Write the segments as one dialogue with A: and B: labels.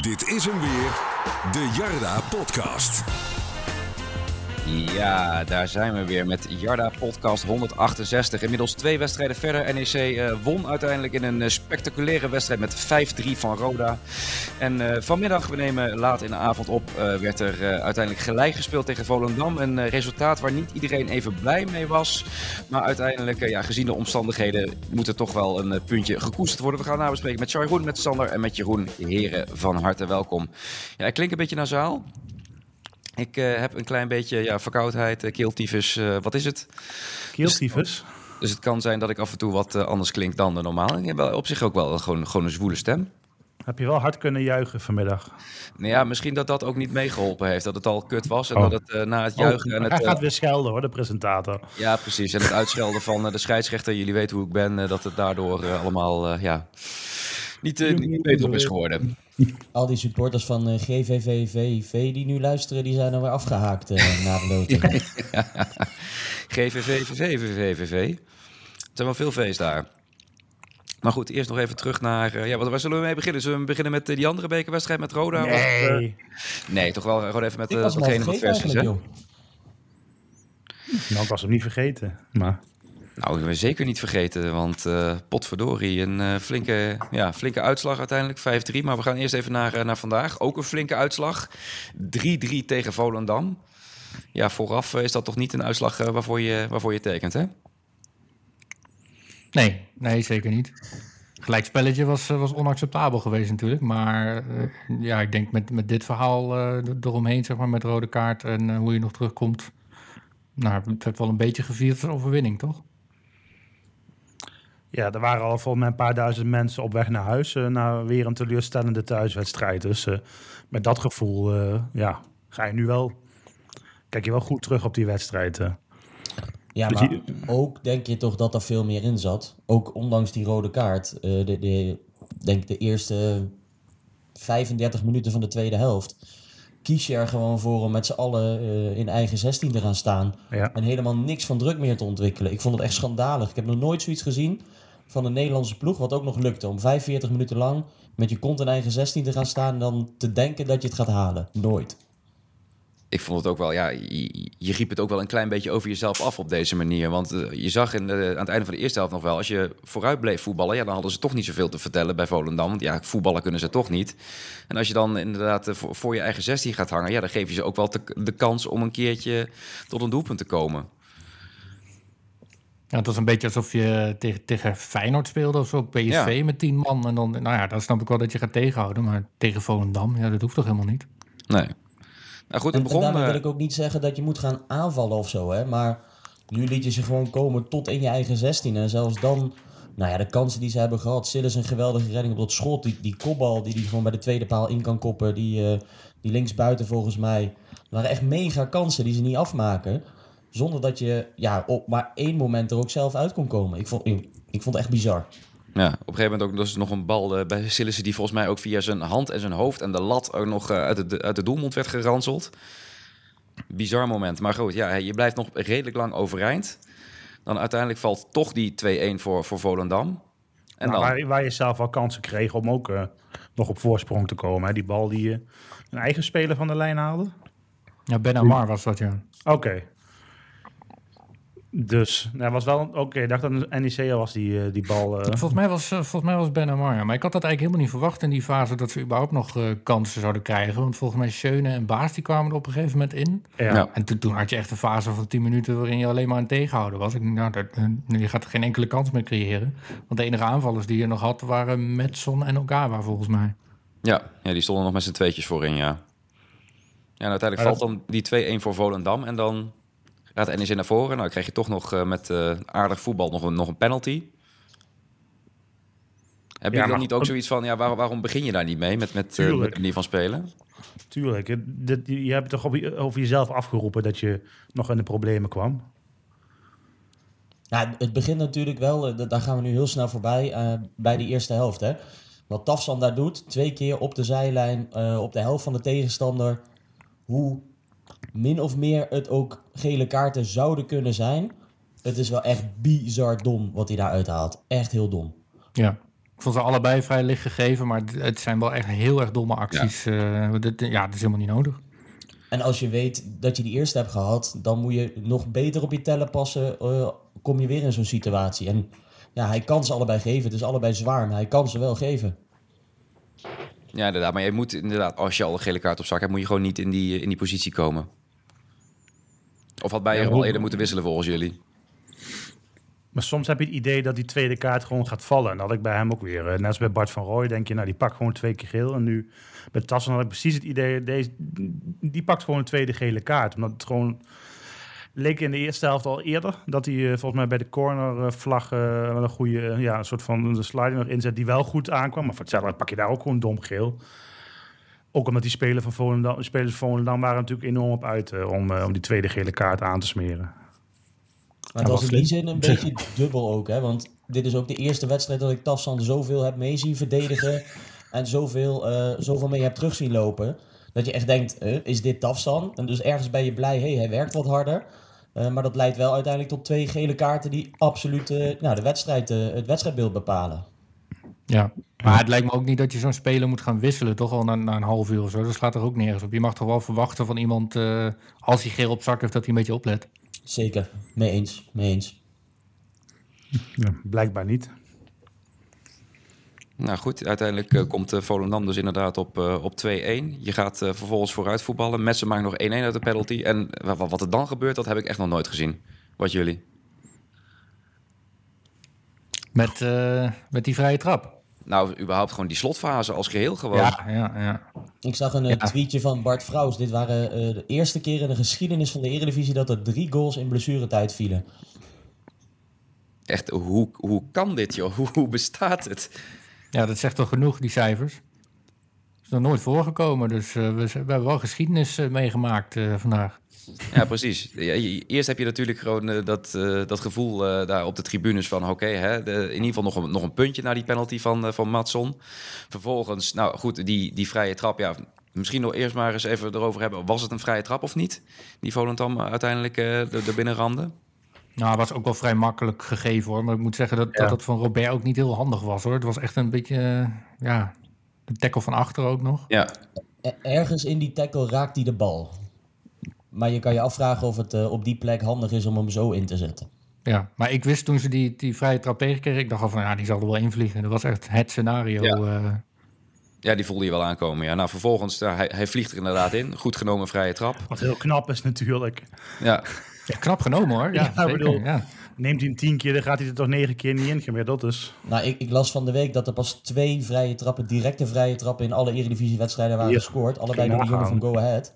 A: Dit is hem weer, de Jarda Podcast.
B: Ja, daar zijn we weer met Jarda Podcast 168. Inmiddels twee wedstrijden verder. NEC uh, won uiteindelijk in een uh, spectaculaire wedstrijd met 5-3 van Roda. En uh, vanmiddag, we nemen laat in de avond op, werd er uiteindelijk gelijk gespeeld tegen Volendam. Een resultaat waar niet iedereen even blij mee was. Maar uiteindelijk, ja, gezien de omstandigheden, moet er toch wel een puntje gekoesterd worden. We gaan nabespreken met Charlie met Sander en met Jeroen. Heren, van harte welkom. Ja, ik klink een beetje nasaal. Ik uh, heb een klein beetje ja, verkoudheid, uh, keeltyfus, uh, wat is het?
C: Keeltyfus?
B: Dus, dus, het kan zijn dat ik af en toe wat anders klink dan normaal. Ik heb op zich ook wel gewoon, gewoon een zwoele stem.
C: Heb je wel hard kunnen juichen vanmiddag?
B: Nou ja, misschien dat dat ook niet meegeholpen heeft. Dat het al kut was en oh. dat het na het juichen...
C: Oh,
B: en het,
C: hij gaat weer schelden hoor, de presentator.
B: Ja, precies. En het uitschelden van de scheidsrechter, jullie weten hoe ik ben, dat het daardoor allemaal ja, niet, niet beter op is geworden.
D: Al die supporters van uh, GVVVV die nu luisteren, die zijn er weer afgehaakt uh, na de loting.
B: GVVVVVVV. Het zijn wel veel feest daar. Maar goed, eerst nog even terug naar... Uh, ja, waar zullen we mee beginnen? Zullen we beginnen met die andere bekerwedstrijd met Roda?
C: Nee.
B: Nee, toch wel gewoon even met degene wat vers is, hè? Nou,
C: was hem niet vergeten, maar...
B: Nou, zeker niet vergeten, want uh, potverdorie, een uh, flinke, ja, flinke uitslag uiteindelijk, 5-3. Maar we gaan eerst even naar, uh, naar vandaag. Ook een flinke uitslag, 3-3 tegen Volendam. Ja, vooraf is dat toch niet een uitslag waarvoor, je, waarvoor je tekent, hè?
E: Nee, nee, zeker niet. Gelijkspelletje was, was onacceptabel geweest natuurlijk. Maar ja, ik denk met, met dit verhaal eromheen, zeg maar, met rode kaart en hoe je nog terugkomt... Nou, het heeft wel een beetje gevierd als overwinning, toch?
C: Ja, er waren al volgens mij een paar duizend mensen op weg naar huis. Uh, na weer een teleurstellende thuiswedstrijd. Dus uh, met dat gevoel, uh, ja, ga je nu wel... Kijk je wel goed terug op die wedstrijd.
D: Ja, dus maar ook denk je toch dat er veel meer in zat. Ook ondanks die rode kaart. de, de, denk de eerste 35 minuten van de tweede helft kies je er gewoon voor om met z'n allen uh, in eigen 16 te gaan staan. Ja. En helemaal niks van druk meer te ontwikkelen. Ik vond het echt schandalig. Ik heb nog nooit zoiets gezien van een Nederlandse ploeg, wat ook nog lukte. Om 45 minuten lang met je kont in eigen 16 te gaan staan en dan te denken dat je het gaat halen. Nooit.
B: Ik vond het ook wel, ja, je, riep het ook wel een klein beetje over jezelf af op deze manier. Want uh, je zag in de, aan het einde van de eerste helft nog wel, als je vooruit bleef voetballen, ja, dan hadden ze toch niet zoveel te vertellen bij Volendam. Want ja, voetballen kunnen ze toch niet. En als je dan inderdaad uh, voor, je eigen 16 gaat hangen, ja, dan geef je ze ook wel de kans om een keertje tot een doelpunt te komen.
E: Ja, het was een beetje alsof je tegen, tegen Feyenoord speelde of zo, PSV ja. met tien man. En dan, nou ja, dan snap ik wel dat je gaat tegenhouden. Maar tegen Volendam, ja, dat hoeft toch helemaal niet?
B: Nee. Nou goed, het begon...
D: En daarmee wil ik ook niet zeggen dat je moet gaan aanvallen of zo, hè. Maar nu liet je ze gewoon komen tot in je eigen 16. En zelfs dan, nou ja, de kansen die ze hebben gehad. Silas een geweldige redding op dat schot. Die, die kopbal die die gewoon bij de tweede paal in kan koppen. Die, uh, die linksbuiten volgens mij. Dat waren echt mega kansen die ze niet afmaken. Zonder dat je ja, op maar één moment er ook zelf uit kon komen. Ik vond, ik, ik vond het echt bizar.
B: Ja, op een gegeven moment ook dus nog een bal uh, bij Sillissen... die volgens mij ook via zijn hand en zijn hoofd en de lat... ook nog uh, uit, de, uit de doelmond werd geranseld. Bizar moment. Maar goed, ja, je blijft nog redelijk lang overeind. Dan uiteindelijk valt toch die 2-1 voor, voor Volendam.
C: En nou, dan... waar, waar je zelf al kansen kreeg om ook uh, nog op voorsprong te komen. Hè? Die bal die je een eigen speler van de lijn haalde.
E: Ja, Ben Amar was dat, ja.
C: Oké. Dus, nou, was wel oké. Okay, ik dacht dat een NEC was die, uh, die bal. Uh...
E: Volgens mij was, uh, volgens mij was Ben Amar, maar ik had dat eigenlijk helemaal niet verwacht in die fase dat ze überhaupt nog kansen zouden krijgen. Want volgens mij Schöne en Baas die kwamen er op een gegeven moment in. Ja. En toen, toen had je echt een fase van 10 minuten waarin je alleen maar aan tegenhouden was. Ik, nou, dat, je gaat geen enkele kans meer creëren. Want de enige aanvallers die je nog had waren Metson en Ogawa volgens mij.
B: Ja, ja die stonden nog met z'n tweetjes voorin, ja. Ja, en uiteindelijk valt dan die 2-1 voor Volendam en dan gaat NEC naar voren. Nou, krijg je toch nog uh, met uh, aardig voetbal nog een, nog een penalty. Heb je ja, dan niet ook zoiets van, ja, waar, waarom begin je daar niet mee met, met, uh, met manier van spelen?
C: Tuurlijk. Dit, je hebt toch over jezelf afgeroepen dat je nog in de problemen kwam?
D: Ja, het begint natuurlijk wel, daar gaan we nu heel snel voorbij, uh, bij die eerste helft. Hè? Wat Tafsan daar doet, twee keer op de zijlijn, uh, op de helft van de tegenstander. Hoe min of meer het ook gele kaarten zouden kunnen zijn. Het is wel echt bizar dom wat hij daar uithaalt. Echt heel dom.
E: Ja. Ik vond ze allebei vrij licht gegeven, maar het zijn wel echt heel erg domme acties. Ja, uh, dit, ja dat is helemaal niet nodig.
D: En als je weet dat je die eerste hebt gehad, dan moet je nog beter op je tellen passen. Uh, kom je weer in zo'n situatie. En ja, hij kan ze allebei geven. Het is allebei zwaar, maar hij kan ze wel geven.
B: Ja, inderdaad. Maar je moet inderdaad, als je al een gele kaart op zak hebt, moet je gewoon niet in die, in die positie komen. Of had Bayern ja, al eerder moeten wisselen volgens jullie?
C: Maar soms heb je het idee dat die tweede kaart gewoon gaat vallen. En dat had ik bij hem ook weer. Net als bij Bart van Rooij denk je, nou die pakt gewoon twee keer geel. En nu bij Tassen had ik precies het idee, deze, die pakt gewoon een tweede gele kaart. Omdat het gewoon leek in de eerste helft al eerder dat hij uh, volgens mij bij de cornervlag uh, een goede, ja, een soort van de sliding nog inzet die wel goed aankwam. Maar voor hetzelfde pak je daar ook gewoon dom geel. Ook omdat die spelers van Volendam, spelers van Volendam waren natuurlijk enorm op uit uh, om, om die tweede gele kaart aan te smeren.
D: Maar het was in die zin een beetje dubbel ook, hè? Want dit is ook de eerste wedstrijd dat ik Tafsan zoveel heb mee zien verdedigen en zoveel, uh, zoveel mee heb terug zien lopen. Dat je echt denkt, uh, is dit Tafsan? En dus ergens ben je blij, hey, hij werkt wat harder. Uh, maar dat leidt wel uiteindelijk tot twee gele kaarten die absoluut nou, de wedstrijd, het wedstrijdbeeld bepalen.
E: Ja, maar het lijkt me ook niet dat je zo'n speler moet gaan wisselen, toch al na, na, een half uur of zo. Dat slaat er ook nergens op. Je mag toch wel verwachten van iemand, als hij geel op zak heeft, dat hij een beetje oplet.
D: Zeker, mee eens, mee eens.
C: Ja, blijkbaar niet.
B: Nou goed, uiteindelijk uh, komt uh, Volendam dus inderdaad op, uh, op 2-1. Je gaat vervolgens vooruit voetballen. Messen maakt nog 1-1 uit de penalty. En wat, wat er dan gebeurt, dat heb ik echt nog nooit gezien. Wat jullie?
E: Met, met die vrije trap?
B: Nou, überhaupt gewoon die slotfase als geheel gewoon.
E: Ja, ja, ja.
D: Ik zag een ja. tweetje van Bart Vrouws. Dit waren de eerste keer in de geschiedenis van de Eredivisie... dat er drie goals in blessuretijd vielen.
B: Echt, hoe, hoe kan dit, joh? Hoe, hoe bestaat het?
E: Ja, dat zegt toch genoeg, die cijfers? Is nog nooit voorgekomen, dus uh, we, hebben wel geschiedenis uh, meegemaakt uh, vandaag.
B: Ja, precies. Eerst heb je natuurlijk gewoon dat, dat gevoel daar op de tribunes van... oké, okay, in ieder geval nog een, nog een puntje naar die penalty van, van Matson. Vervolgens, nou goed, die, die vrije trap... ja, misschien nog eerst maar eens even erover hebben... was het een vrije trap of niet? Die Volendam uiteindelijk er, binnen randen?
E: Nou, was ook wel vrij makkelijk gegeven hoor. Maar ik moet zeggen dat ja. dat, van Robert ook niet heel handig was hoor. Het was echt een beetje, uh, ja, de tackle van achter ook nog.
B: Ja.
D: Ergens in die tackle raakt hij de bal. Maar je kan je afvragen of het uh, op die plek handig is om hem zo in te zetten.
E: Ja, maar ik wist toen ze die, die vrije trap tegenkregen, ik dacht al van ja, die zal er wel invliegen. Dat was echt het scenario.
B: Ja.
E: Uh...
B: Ja, die voelde je wel aankomen. Ja, nou, vervolgens, uh, hij, hij vliegt er inderdaad in. Goed genomen vrije trap.
C: Wat heel knap is natuurlijk.
B: Ja.
E: Ja, knap genomen hoor. Ja, ja zeker, bedoel, ja.
C: Neemt hij hem tien keer, dan gaat hij er toch negen keer niet in gemiddeld. Dus.
D: Nou, ik, ik, las van de week dat er pas twee vrije trappen, directe vrije trappen in alle Eredivisie-wedstrijden waren ja. gescoord. Allebei door de jongen van Go Ahead.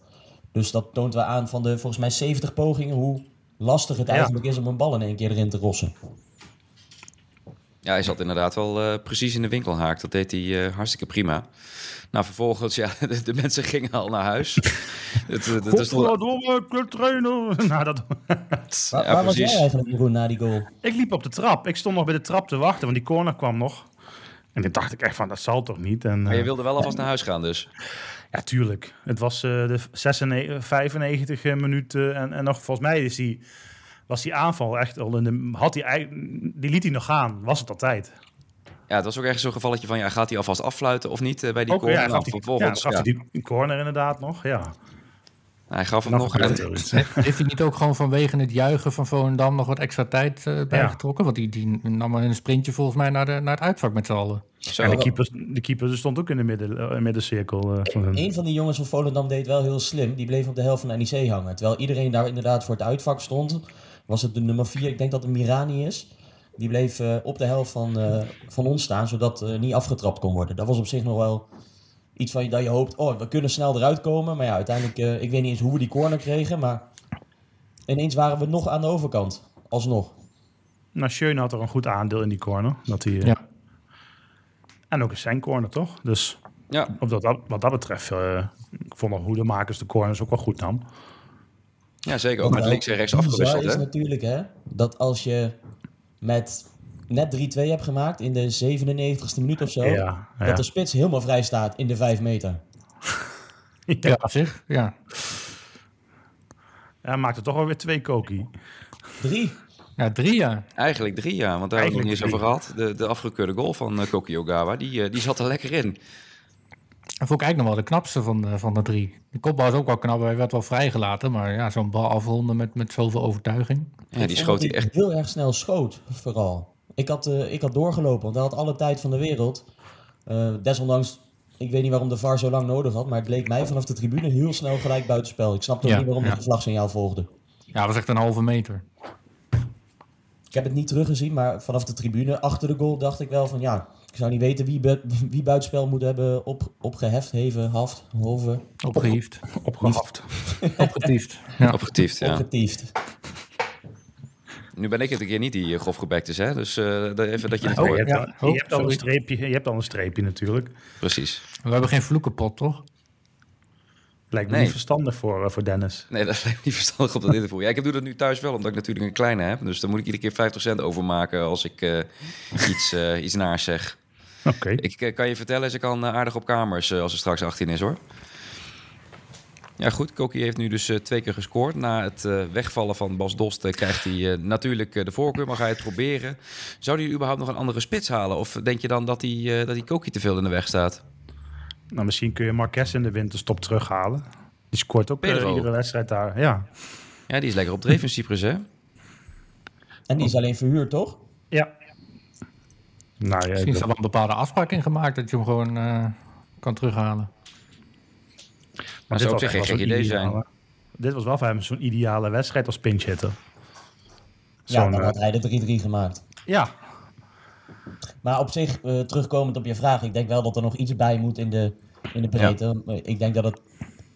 D: Dus dat toont wel aan van de volgens mij 70 pogingen hoe lastig het eigenlijk is om een bal in één keer erin te rossen.
B: Ja, hij zat inderdaad wel uh, precies in de winkelhaak. Dat deed hij uh, hartstikke prima. Nou, vervolgens, ja, de, de mensen gingen al naar huis.
C: het, het, het is clubtrainer. nou, dat...
D: waar, ja, waar was jij eigenlijk, Jeroen, na die goal?
C: Ik liep op de trap. Ik stond nog bij de trap te wachten, want die corner kwam nog. En toen dacht ik echt van, dat zal toch niet. En,
B: maar je wilde wel alvast naar huis gaan dus?
C: Ja, tuurlijk. Het was uh, de 96, 95 minuten en, en nog, volgens mij is die, was die aanval echt al in de, had die, die liet hij nog gaan, was het altijd.
B: Ja, het was ook echt zo'n gevalletje van, ja, gaat hij alvast affluiten of niet uh, bij die
C: ook,
B: corner?
C: Ja, gaf, die, ja, gaf ja. die corner inderdaad nog, ja.
B: Hij gaf hem nog. nog
E: Heeft hij niet ook gewoon vanwege het juichen van Volendam nog wat extra tijd uh, bijgetrokken? Want die, die nam een sprintje volgens mij naar, de, naar het uitvak met z'n allen.
C: Zo. En de keeper, de keeper stond ook in de midden, uh, middencirkel. Uh,
D: van een van die jongens van Volendam deed wel heel slim. Die bleef op de helft van de NEC hangen. Terwijl iedereen daar inderdaad voor het uitvak stond. Was het de nummer 4, ik denk dat het Mirani is. Die bleef uh, op de helft van, uh, van ons staan, zodat uh, niet afgetrapt kon worden. Dat was op zich nog wel iets van dat je hoopt, oh, we kunnen snel eruit komen. Maar ja, uiteindelijk, ik weet niet eens hoe we die corner kregen, maar ineens waren we nog aan de overkant. Alsnog.
C: Nou, Schöne had er een goed aandeel in die corner. Dat hij, ja. En ook in zijn corner, toch? Dus
B: ja.
C: op dat, wat dat betreft, ik vond nog hoe de makers de corners ook wel goed nam.
B: Ja, zeker. Ook met links en rechts afgewisseld.
D: is natuurlijk hè, dat als je met net 3-2 hebt gemaakt in de 97ste minuut of zo,
C: ja, ja.
D: dat de spits helemaal vrij staat in de 5 meter.
E: ja, zeg. Ja.
C: Ja, maakt er toch wel weer twee kokie.
D: Drie.
E: Ja, drie jaar.
B: Eigenlijk drie jaar, want daar hebben we het niet eens over gehad. De, de afgekeurde goal van uh, Koki Ogawa, die, uh, die zat er lekker in.
E: Dat vond ik eigenlijk nog wel de knapste van de, van de drie. De kopbal is ook wel knap, hij werd wel vrijgelaten. Maar ja, zo'n bal afronden met, met zoveel overtuiging.
B: Ja, die schoot hij echt...
D: heel erg snel schoot, vooral. Ik had, uh, ik had doorgelopen, want hij had alle tijd van de wereld. Uh, desondanks, ik weet niet waarom de VAR zo lang nodig had. Maar het leek mij vanaf de tribune heel snel gelijk buitenspel. Ik snapte ook niet waarom ja. het vlagsignaal volgde.
E: Ja, dat was echt een halve meter.
D: Ik heb het niet teruggezien, maar vanaf de tribune achter de goal dacht ik wel van ja, ik zou niet weten wie, wie buitenspel moet hebben op, opgeheft, heven, haft, hoven.
E: Opgehiefd.
C: Opgehaft.
E: Opgetiefd.
B: Ja. Opgetiefd, ja.
D: Opgetiefd.
B: Nu ben ik het een keer niet die grofgebekte, hè? Dus uh, even dat je het
C: oh, je, hebt, ja. je, hebt al een streepje, je hebt al een streepje natuurlijk.
B: Precies.
E: We hebben geen vloekenpot, toch?
C: Lijkt me nee. niet verstandig voor, uh, voor Dennis.
B: Nee, dat lijkt me niet verstandig op dat interview. Ja, ik doe dat nu thuis wel, omdat ik natuurlijk een kleine heb. Dus dan moet ik iedere keer 50 cent overmaken als ik uh, iets, uh, iets naars zeg.
C: Oké. Okay.
B: Ik kan je vertellen, ze kan aardig op kamers als ze straks 18 is, hoor. Ja, goed. Koki heeft nu dus twee keer gescoord. Na het wegvallen van Bas Dost krijgt hij natuurlijk de voorkeur, maar ga je het proberen. Zou hij überhaupt nog een andere spits halen? Of denk je dan dat hij, dat hij Koki te veel in de weg staat?
C: Nou, misschien kun je Marques in de winterstop terughalen. Die scoort ook iedere wedstrijd daar. Ja.
B: ja, die is lekker op dreef in Cyprus, hè?
D: En die is alleen verhuurd, toch?
C: Ja.
E: Nou, ja, Misschien is er wel een bepaalde afspraak in gemaakt dat je hem gewoon kan terughalen.
B: Maar, maar zou ook geen gek idee zijn.
C: Dit was wel voor hem zo'n ideale wedstrijd als pinch hitter.
D: Ja, dan had hij de 3-3 gemaakt.
C: Ja.
D: Maar op zich, uh, terugkomend op je vraag, ik denk wel dat er nog iets bij moet in de, in de breedte. Ja. Ik denk dat het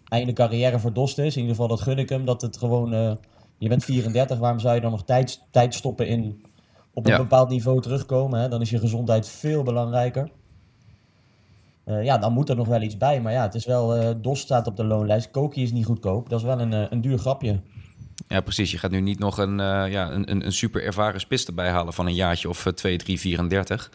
D: einde carrière voor Dost is. In ieder geval dat gun ik hem. Dat het gewoon, uh, je bent 34, waarom zou je dan nog tijd, tijd stoppen in op een ja. bepaald niveau terugkomen? Hè? Dan is je gezondheid veel belangrijker. Uh, ja, dan moet er nog wel iets bij. Maar ja, het is wel, uh, DOS staat op de loonlijst. Koki is niet goedkoop. Dat is wel een, uh, een duur grapje.
B: Ja, precies. Je gaat nu niet nog een, ja, een, een super ervaren spits erbij halen van een jaartje of 2, 3, 34.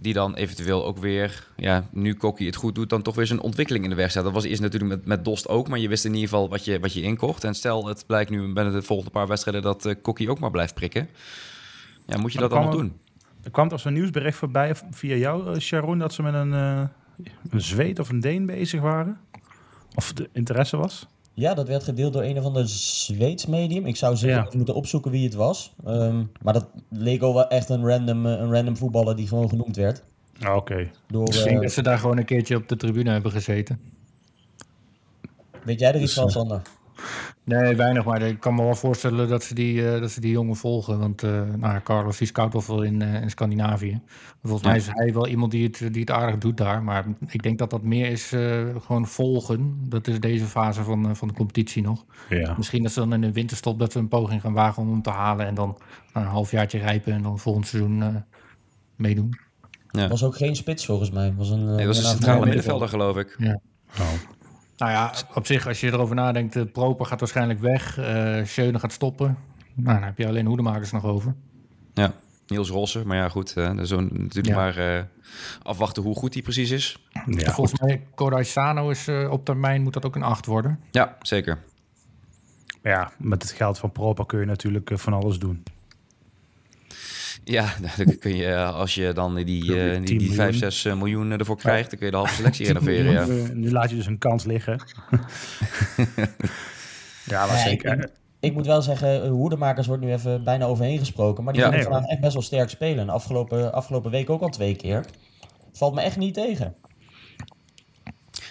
B: Die dan eventueel ook weer, ja, nu Koki het goed doet, dan toch weer zijn ontwikkeling in de weg zet. Dat was eerst natuurlijk met, met Dost ook, maar je wist in ieder geval wat je, wat je inkocht. En stel, het blijkt nu binnen de volgende paar wedstrijden dat uh, Koki ook maar blijft prikken. Ja, moet je dat nog doen?
C: Er kwam toch zo'n nieuwsbericht voorbij via jou, Sharon, dat ze met een, uh, een Zweed of een Deen bezig waren? Of de interesse was?
D: Ja, dat werd gedeeld door een of ander Zweeds medium. Ik zou zeker ja. moeten opzoeken wie het was. Um, maar dat leek al wel echt een random, een random voetballer die gewoon genoemd werd.
C: Ah, Oké. Okay.
E: Misschien uh, dat ze daar gewoon een keertje op de tribune hebben gezeten.
D: Weet jij er iets van, Sander?
E: Nee, weinig, maar ik kan me wel voorstellen dat ze die, uh, dat ze die jongen volgen. Want uh, nou, Carlos die scout wel veel in, uh, in Scandinavië. Volgens ja. mij is hij wel iemand die het, die het aardig doet daar. Maar ik denk dat dat meer is gewoon volgen. Dat is deze fase van, van de competitie nog.
C: Ja.
E: Misschien dat ze dan in de winterstop dat ze een poging gaan wagen om hem te halen. En dan een halfjaartje rijpen en dan volgend seizoen meedoen.
D: Ja. Was ook geen spits volgens mij. Was een,
B: nee, was een centrale middenvelder geloof ik.
E: Ja. Oh. Nou ja, op zich, als je erover nadenkt, de Proper gaat waarschijnlijk weg. Uh, Schöne gaat stoppen. Nou, dan heb je alleen hoedemakers nog over.
B: Ja, Niels Rosse. Maar ja, goed. Uh, zo natuurlijk ja. maar uh, afwachten hoe goed hij precies is.
E: Ja, Volgens mij, Kodai Sano is op termijn, moet dat ook een 8 worden.
B: Ja, zeker.
C: Ja, met het geld van Proper kun je natuurlijk van alles doen.
B: Ja, dan kun je, als je dan die, uh, die, die 5, 6 miljoen ervoor krijgt, dan kun je de halve selectie renoveren. Ja.
C: Nu laat je dus een kans liggen. ja, maar zeker.
D: Ik, ik, moet wel zeggen, Hoedemakers wordt nu even bijna overheen gesproken. Maar die ja, vandaag echt best wel sterk spelen. Afgelopen, afgelopen week ook al twee keer. Valt me echt niet tegen.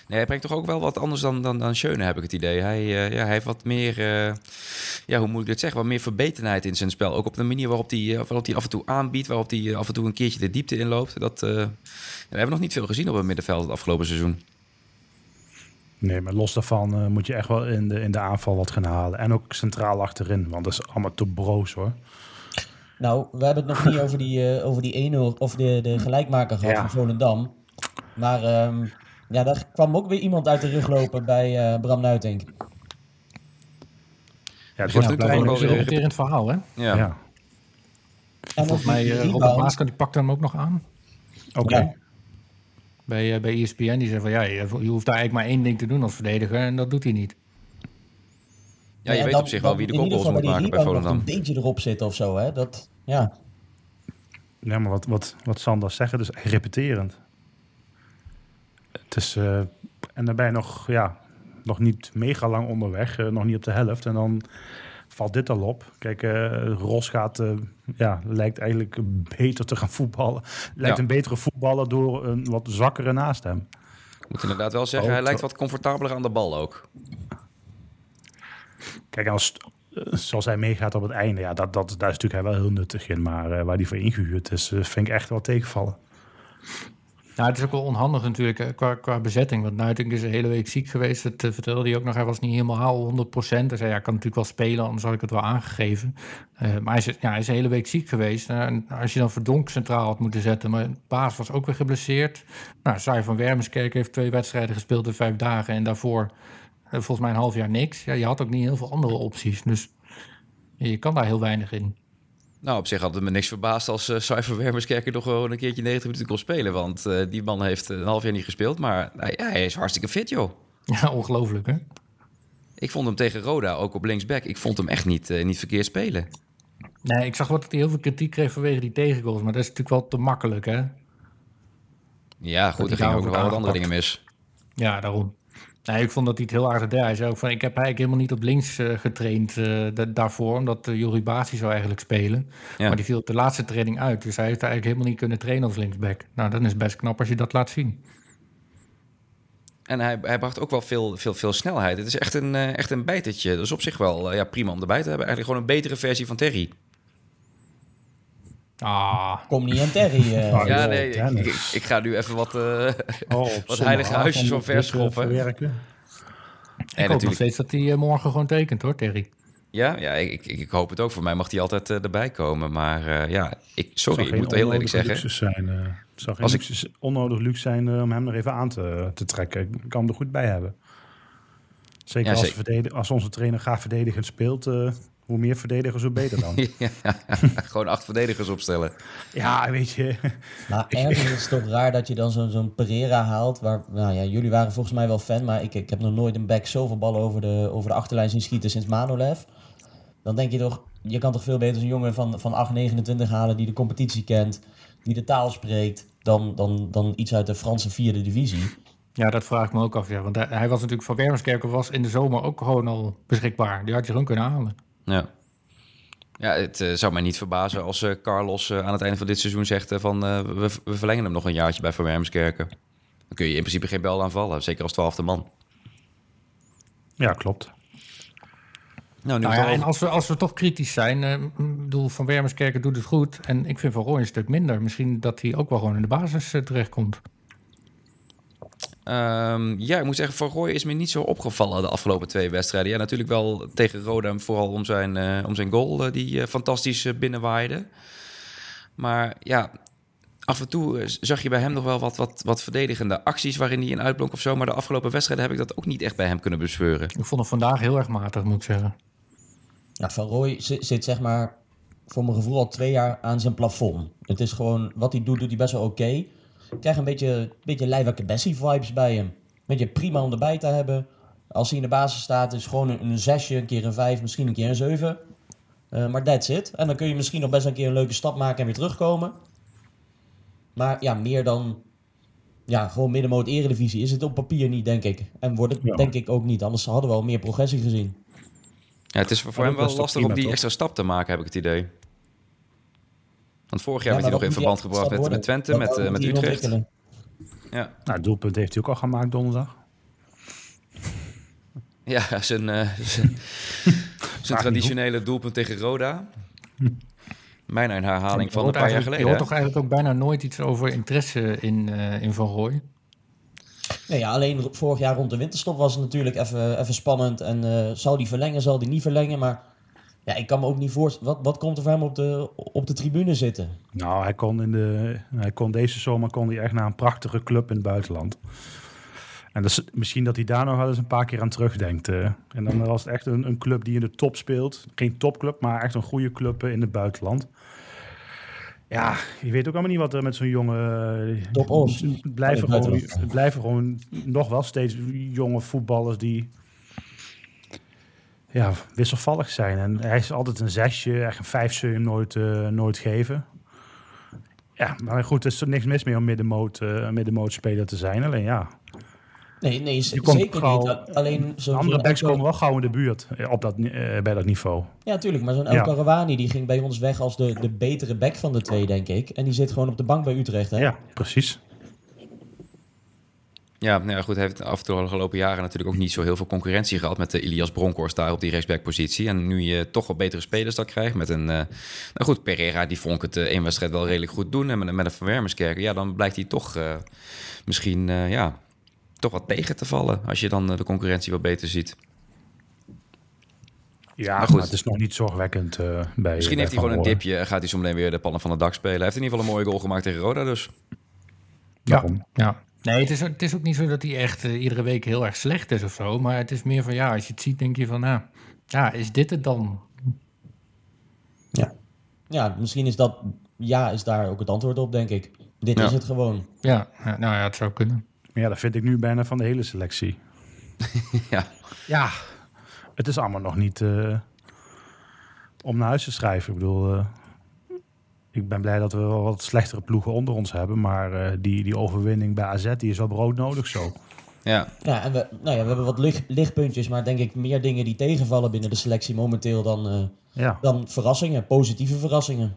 B: Nee, hij brengt toch ook wel wat anders dan, dan, dan Schöne, heb ik het idee. Hij, uh, ja, hij heeft wat meer, uh, ja, hoe moet ik dit zeggen, wat meer verbetenheid in zijn spel. Ook op de manier waarop hij, waarop hij af en toe aanbiedt, waarop hij af en toe een keertje de diepte inloopt. Dat, uh, we hebben nog niet veel gezien op het middenveld het afgelopen seizoen.
C: Nee, maar los daarvan moet je echt wel in de, in de aanval wat gaan halen. En ook centraal achterin, want dat is allemaal te broos hoor.
D: Nou, we hebben het nog niet over die, over die 1-0 of de, de gelijkmaker gehad ja. van Volendam. Maar um, ja, daar kwam ook weer iemand uit de rug lopen bij uh, Bram Nuitink.
E: Ja, het wordt natuurlijk wel een repeterend verhaal, hè?
B: Ja. ja.
E: En volgens mij, uh, Robert Maaska die pakte hem ook nog aan.
C: Oké. Okay. Ja.
E: Bij, uh, bij ESPN, die zei van ja, je, je hoeft daar eigenlijk maar één ding te doen als verdediger en dat doet hij niet.
B: Ja, je weet op zich wel wie de kopgoals moet maken bij Volendam.
D: een beetje erop zitten of zo, hè? Dat, ja.
C: Ja, maar wat, wat, wat Sanders zeggen, dus repeterend. Het is, uh, en daarbij nog, ja, nog niet mega lang onderweg, uh, nog niet op de helft. En dan valt dit al op. Kijk, uh, Ros gaat, ja, lijkt eigenlijk beter te gaan voetballen. Lijkt een betere voetballer door een wat zwakkere naast hem.
B: Ik moet inderdaad wel zeggen, hij lijkt wat comfortabeler aan de bal ook.
C: Kijk, als, zoals hij meegaat op het einde, ja, dat, dat, daar is natuurlijk hij wel heel nuttig in. Maar waar die voor ingehuurd is, vind ik echt wel tegenvallen.
E: Nou, het is ook wel onhandig natuurlijk qua, qua bezetting. Want Nuiting is een hele week ziek geweest. Dat uh, vertelde hij ook nog. Hij was niet helemaal 100%. Hij zei, ja, ik kan natuurlijk wel spelen, anders had ik het wel aangegeven. Uh, maar hij is, ja, hij is een hele week ziek geweest. En als je dan Verdonk centraal had moeten zetten. Maar Baas was ook weer geblesseerd. Nou, Sai van Wermeskerk heeft twee wedstrijden gespeeld in vijf dagen. En daarvoor volgens mij een half jaar niks. Ja, je had ook niet heel veel andere opties. Dus je kan daar heel weinig in.
B: Nou, op zich had het me niks verbaasd als uh, Cypher Wermerskerker nog gewoon een keertje 90 minuten kon spelen. Want uh, die man heeft een half jaar niet gespeeld, maar ja, hij is hartstikke fit, joh.
E: Ja, ongelooflijk, hè?
B: Ik vond hem tegen Roda, ook op linksback, ik vond hem echt niet, niet verkeerd spelen.
E: Nee, ik zag wat dat hij heel veel kritiek kreeg vanwege die tegengoals, maar dat is natuurlijk wel te makkelijk, hè?
B: Ja, goed, er gingen ook nog wel wat andere dingen mis.
E: Ja, daarom. Nee, ik vond dat hij het heel aardig deed. Hij zei ook van, ik heb eigenlijk helemaal niet op links uh, getraind uh, daarvoor, omdat uh, Jori Basi zou eigenlijk spelen. Ja. Maar die viel op de laatste training uit, dus hij heeft eigenlijk helemaal niet kunnen trainen als linksback. Nou, dan is best knap als je dat laat zien.
B: En hij, hij bracht ook wel veel, veel, veel snelheid. Het is echt een, echt een bijtertje. Dat is op zich wel ja, prima om erbij te hebben. Eigenlijk gewoon een betere versie van Terry.
D: Ah. Kom niet aan Terry.
B: Uh, ja, nee, ik, ik, ik, ga nu even wat, uh, oh, wat heilige huisjes van verschoppen.
E: Ik en hoop natuurlijk... nog steeds dat hij morgen gewoon tekent hoor, Terry.
B: Ja, ja ik, ik, hoop het ook. Voor mij mag hij altijd uh, erbij komen. Maar uh, ja, ik, sorry, ik moet heel eerlijk zeggen.
C: Zijn, uh, het zou geen als luxe, ik... onnodig luxe zijn om hem er even aan te, te trekken. Ik kan hem er goed bij hebben. Zeker, ja, als, zeker. als onze trainer graag verdedigend speelt, hoe meer verdedigers, hoe beter dan. ja,
B: gewoon acht verdedigers opstellen.
C: Ja, weet je.
D: Maar ergens is het toch raar dat je dan zo'n zo'n Pereira haalt. Waar, nou ja, jullie waren volgens mij wel fan, maar ik, ik heb nog nooit een back zoveel ballen over de, over de achterlijn zien schieten sinds Manolev. Dan denk je toch, je kan toch veel beter een jongen van, van 8, 29 halen die de competitie kent, die de taal spreekt, dan, dan, dan iets uit de Franse vierde divisie.
E: Ja, dat vraag ik me ook af. Ja. Want hij was natuurlijk van Wermerskerken was in de zomer ook gewoon al beschikbaar. Die had je gewoon kunnen halen.
B: Ja. Ja, het uh, zou mij niet verbazen als uh, Carlos uh, aan het einde van dit seizoen zegt van we, we, verlengen hem nog een jaartje bij Van Wermskerken. Dan kun je in principe geen bel aanvallen, zeker als twaalfde man.
C: Ja, klopt.
E: Nou, nou ja, en als we, als we toch kritisch zijn, bedoel, Van Wermerskerken doet het goed en ik vind Van Rooij een stuk minder. Misschien dat hij ook wel gewoon in de basis terechtkomt.
B: Um, ja, ik moet zeggen, Van Rooij is me niet zo opgevallen de afgelopen twee wedstrijden. Ja, natuurlijk wel tegen Roda, vooral om zijn, uh, om zijn goal uh, die uh, fantastisch binnenwaaide. Maar ja, af en toe zag je bij hem nog wel wat, wat, wat verdedigende acties waarin hij in uitblonk of zo. Maar de afgelopen wedstrijden heb ik dat ook niet echt bij hem kunnen bespeuren.
E: Ik vond hem vandaag heel erg matig, moet ik zeggen.
D: Ja, Van Rooij zit, zit zeg maar voor mijn gevoel al twee jaar aan zijn plafond. Het is gewoon, wat hij doet, doet hij best wel oké. Okay. Ik krijg een beetje, beetje Bessie vibes bij hem. Beetje prima om erbij te hebben. Als hij in de basis staat, is gewoon een, een zesje, een keer een vijf, misschien een keer een zeven. Uh, maar that's it. En dan kun je misschien nog best een keer een leuke stap maken en weer terugkomen. Maar ja, meer dan ja, gewoon middenmoot eredivisie is het op papier niet, denk ik. En wordt het denk ik ook niet. Anders hadden we al meer progressie gezien.
B: Ja, het is voor, voor hem wel lastig om die extra stap te maken, heb ik het idee. Want vorig jaar ja, werd hij nog in verband gebracht met, met Twente, met, uh, met Utrecht.
C: Ja. Nou, doelpunt heeft hij ook al gemaakt donderdag.
B: Ja, zijn, uh, zijn, zijn traditionele doelpunt tegen Roda. Bijna een herhaling van een paar jaar geleden.
E: Je hoort toch eigenlijk ook bijna nooit iets over interesse in, uh, in Van Rooij?
D: Nee, ja, alleen vorig jaar rond de winterstop was het natuurlijk even, even spannend. En uh, zal die verlengen, zal die niet verlengen? Maar ja, ik kan me ook niet voorstellen. Wat, wat komt er voor hem op de, op de tribune zitten?
C: Nou, hij kon, in de, hij kon deze zomer kon hij echt naar een prachtige club in het buitenland. En dus, misschien dat hij daar nog wel eens een paar keer aan terugdenkt. Uh. En dan was het echt een, een club die in de top speelt. Geen topclub, maar echt een goede club in het buitenland. Ja, je weet ook allemaal niet wat er met zo'n jongen...
D: Top ons.
C: Blijven, gewoon, blijven gewoon nog wel steeds jonge voetballers die ja, wisselvallig zijn. En hij is altijd een zesje, echt een vijf zul je nooit, uh, nooit geven. Ja, maar goed, er is niks mis mee om middenmoot, uh, middenmoot speler te zijn. Alleen ja,
D: Nee, nee zeker niet. Alleen
C: andere backs komen wel gauw in de buurt eh, op dat, uh, bij dat niveau.
D: Ja, natuurlijk. Maar zo'n El Karawani die ging bij ons weg als de, de betere back van de twee, denk ik. En die zit gewoon op de bank bij Utrecht, hè?
C: Ja, precies.
B: Ja, nou ja, goed. Hij heeft af en toe de afgelopen jaren natuurlijk ook niet zo heel veel concurrentie gehad met de Ilias Bronkhorst daar op die rechtsbackpositie. En nu je toch wat betere spelers dat krijgt met een... Uh, nou goed, Pereira die vond ik het uh, één wedstrijd wel redelijk goed doen. En met, met een Verwermerskerk, ja, dan blijkt hij toch uh, misschien, ja, toch wat tegen te vallen als je dan de concurrentie wat beter ziet.
C: Ja, maar goed. het is nog niet zorgwekkend uh, bij.
B: Misschien heeft hij gewoon een dipje en gaat hij zometeen weer de pannen van het dak spelen. Hij heeft in ieder geval een mooie goal gemaakt tegen Roda, dus.
E: Ja, ja. Nee, het is, het is ook niet zo dat hij echt uh, iedere week heel erg slecht is of zo. Maar het is meer van ja, als je het ziet, denk je van nou, ja, is dit het dan?
D: Ja. Ja, misschien is dat ja, is daar ook het antwoord op, denk ik. Dit is het gewoon.
E: Ja, nou ja, het zou kunnen.
C: Maar ja, dat vind ik nu bijna van de hele selectie.
B: ja.
C: Ja, het is allemaal nog niet uh, om naar huis te schrijven. Ik bedoel, uh, ik ben blij dat we wel wat slechtere ploegen onder ons hebben. Maar uh, die, die overwinning bij AZ, die is wel broodnodig zo.
B: Ja,
D: ja en we, nou ja, we hebben wat licht, lichtpuntjes, maar denk ik meer dingen die tegenvallen binnen de selectie momenteel dan, ja. dan verrassingen, positieve verrassingen.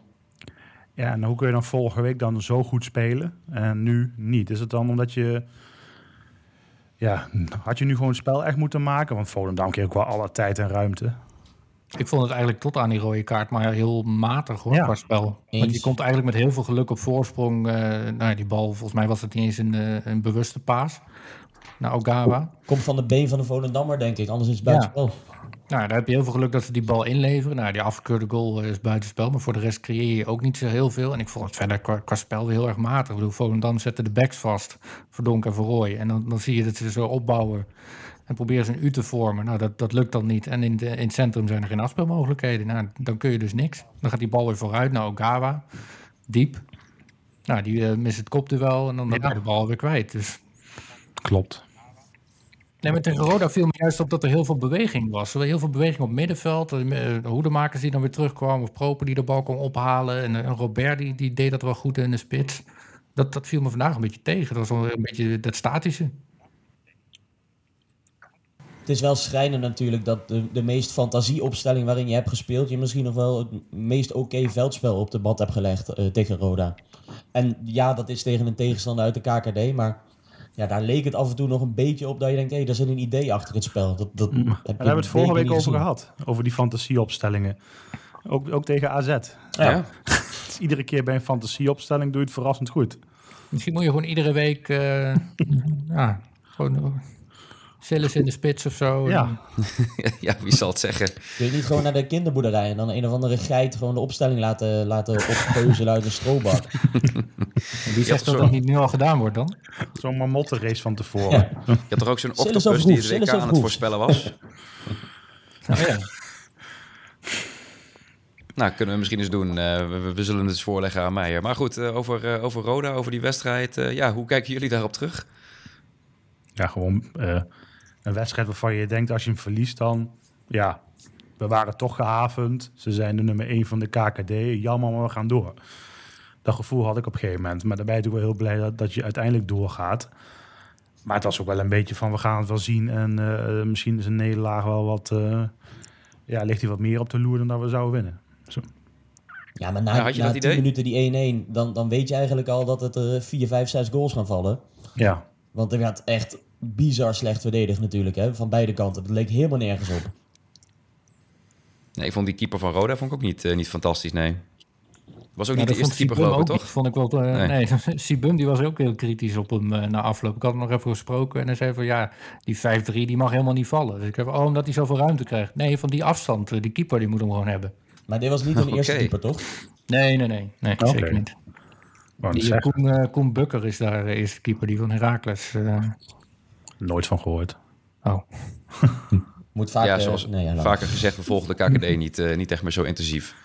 C: Ja, en hoe kun je dan vorige week dan zo goed spelen en nu niet? Is het dan omdat je ja, had je nu gewoon het spel echt moeten maken? Want Volendam kreeg ook wel alle tijd en ruimte.
E: Ik vond het eigenlijk tot aan die rode kaart maar heel matig hoor, ja. qua spel. Want je komt eigenlijk met heel veel geluk op voorsprong. Uh, nou, die bal, volgens mij was het niet eens een, uh, een bewuste paas naar Ogawa.
D: Komt van de been van de Volendammer, denk ik. Anders is het buitenspel. Ja.
E: Nou, daar heb je heel veel geluk dat ze die bal inleveren. Nou, die afgekeurde goal is buitenspel. Maar voor de rest creëer je ook niet zo heel veel. En ik vond het verder qua, spel weer heel erg matig. Ik bedoel, Volendam zette de backs vast. Voor Donk en voor Roy. En dan, dan zie je dat ze zo opbouwen. En proberen ze een U te vormen. Nou, dat, dat lukt dan niet. En in, de, in het centrum zijn er geen afspeelmogelijkheden. Nou, dan kun je dus niks. Dan gaat die bal weer vooruit naar Ogawa. Diep. Nou, die uh, mist het kopduel. En dan ja. de bal weer kwijt. Dus...
C: Klopt.
E: Nee, met tegen Roda viel me juist op dat er heel veel beweging was. Heel veel beweging op middenveld. De hoedemakers die dan weer terugkwamen. Of Proper die de bal kon ophalen. En, en Robert die, die deed dat wel goed in de spits. Dat, dat viel me vandaag een beetje tegen. Dat was wel een beetje dat statische.
D: Het is wel schrijnend natuurlijk dat de, de meest fantasieopstelling waarin je hebt gespeeld... je misschien nog wel het meest oké veldspel op de bad hebt gelegd uh, tegen Roda. En ja, dat is tegen een tegenstander uit de KKD, maar ja, daar leek het af en toe nog een beetje op dat je denkt, hé, hey, daar zit een idee achter het spel. Dat, dat
C: mm. Daar hebben we het vorige week over gehad, over die fantasieopstellingen. Ook, ook tegen AZ. Ja. iedere keer bij een fantasieopstelling doe je het verrassend goed.
E: Misschien moet je gewoon iedere week uh, ja, gewoon Zelfs in de spits of zo.
C: Ja.
B: ja, wie zal het zeggen?
D: Kun je niet gewoon naar de kinderboerderij en dan een of andere geit gewoon de opstelling laten, laten oppeuzelen uit een strobak?
E: Wie zegt dat dat niet nu al gedaan wordt dan?
C: Zo'n marmottenrace van tevoren.
B: Je had toch ook zo'n octopus die de WK aan het voorspellen was?
E: oh, ja.
B: Nou, kunnen we misschien eens doen. Uh, we, we, zullen het eens voorleggen aan Meijer. Maar goed, uh, over, uh, over Roda, over die wedstrijd. ja, hoe kijken jullie daarop terug?
C: Ja, gewoon een wedstrijd waarvan je denkt als je hem verliest dan... Ja, we waren toch gehavend. Ze zijn de nummer 1 van de KKD. Jammer, maar we gaan door. Dat gevoel had ik op een gegeven moment. Maar daarbij ben ik wel heel blij dat, dat je uiteindelijk doorgaat. Maar het was ook wel een beetje van we gaan het wel zien. En uh, misschien is een nederlaag wel wat... Uh, ja, ligt hij wat meer op de loer dan dat we zouden winnen. Zo.
D: Ja, maar na, ja, na 10 minuten die 1-1, dan, dan weet je eigenlijk al dat het er 4, 5, 6 goals gaan vallen.
C: Ja.
D: Want er werd echt bizar slecht verdedigd natuurlijk, hè, van beide kanten. Het leek helemaal nergens op.
B: Nee, ik vond die keeper van Roda vond ik ook niet, uh, niet fantastisch, nee. Was ook niet de eerste keeper, geloof ik, toch?
E: vond ik wel... Uh, nee, nee. Sibum die was ook heel kritisch op hem uh, na afloop. Ik had hem nog even gesproken en hij zei van... ja, die 5-3 die mag helemaal niet vallen. Dus ik heb, oh, omdat hij zoveel ruimte krijgt. Nee, van die afstand, die keeper die moet hem gewoon hebben.
D: Maar dit was niet een okay. eerste keeper, toch?
E: Nee, nee, nee. nee okay. Zeker niet. Die, Koen, uh, Koen Bukker is daar de eerste keeper, die van Heracles...
C: Nooit van gehoord.
E: Oh.
D: Moet vaker,
B: ja, zoals nee, vaker gezegd, we volgen de KKD niet, uh, niet echt meer zo intensief.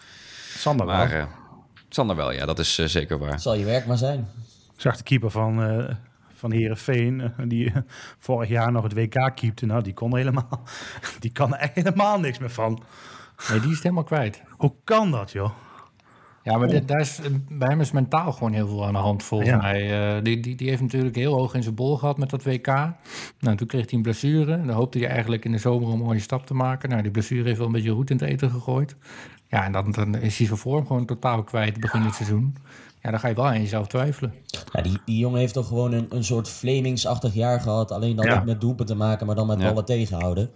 C: Sander
B: maar,
C: wel. Uh,
B: Sander wel, ja, dat is uh, zeker waar.
D: Zal je werk maar zijn.
C: Ik zag de keeper van, van Herenveen, die vorig jaar nog het WK keepte, nou, die kon helemaal, die kan er helemaal niks meer van.
E: Nee, die is helemaal kwijt.
C: Hoe kan dat, joh?
E: Ja, maar dit, daar is, bij hem is mentaal gewoon heel veel aan de hand, volgens mij. Uh, die, die, die heeft natuurlijk heel hoog in zijn bol gehad met dat WK. Nou, toen kreeg hij een blessure. En dan hoopte hij eigenlijk in de zomer een mooie stap te maken. Nou, die blessure heeft wel een beetje roet in het eten gegooid. Ja, en dan, dan is hij zijn vorm gewoon totaal kwijt begin dit seizoen. Ja, dan ga je wel aan jezelf twijfelen.
D: Ja, die, die jongen heeft toch gewoon een, een soort Flemingsachtig jaar gehad. Alleen dan ja. met doelpunten te maken, maar dan met ballen tegenhouden.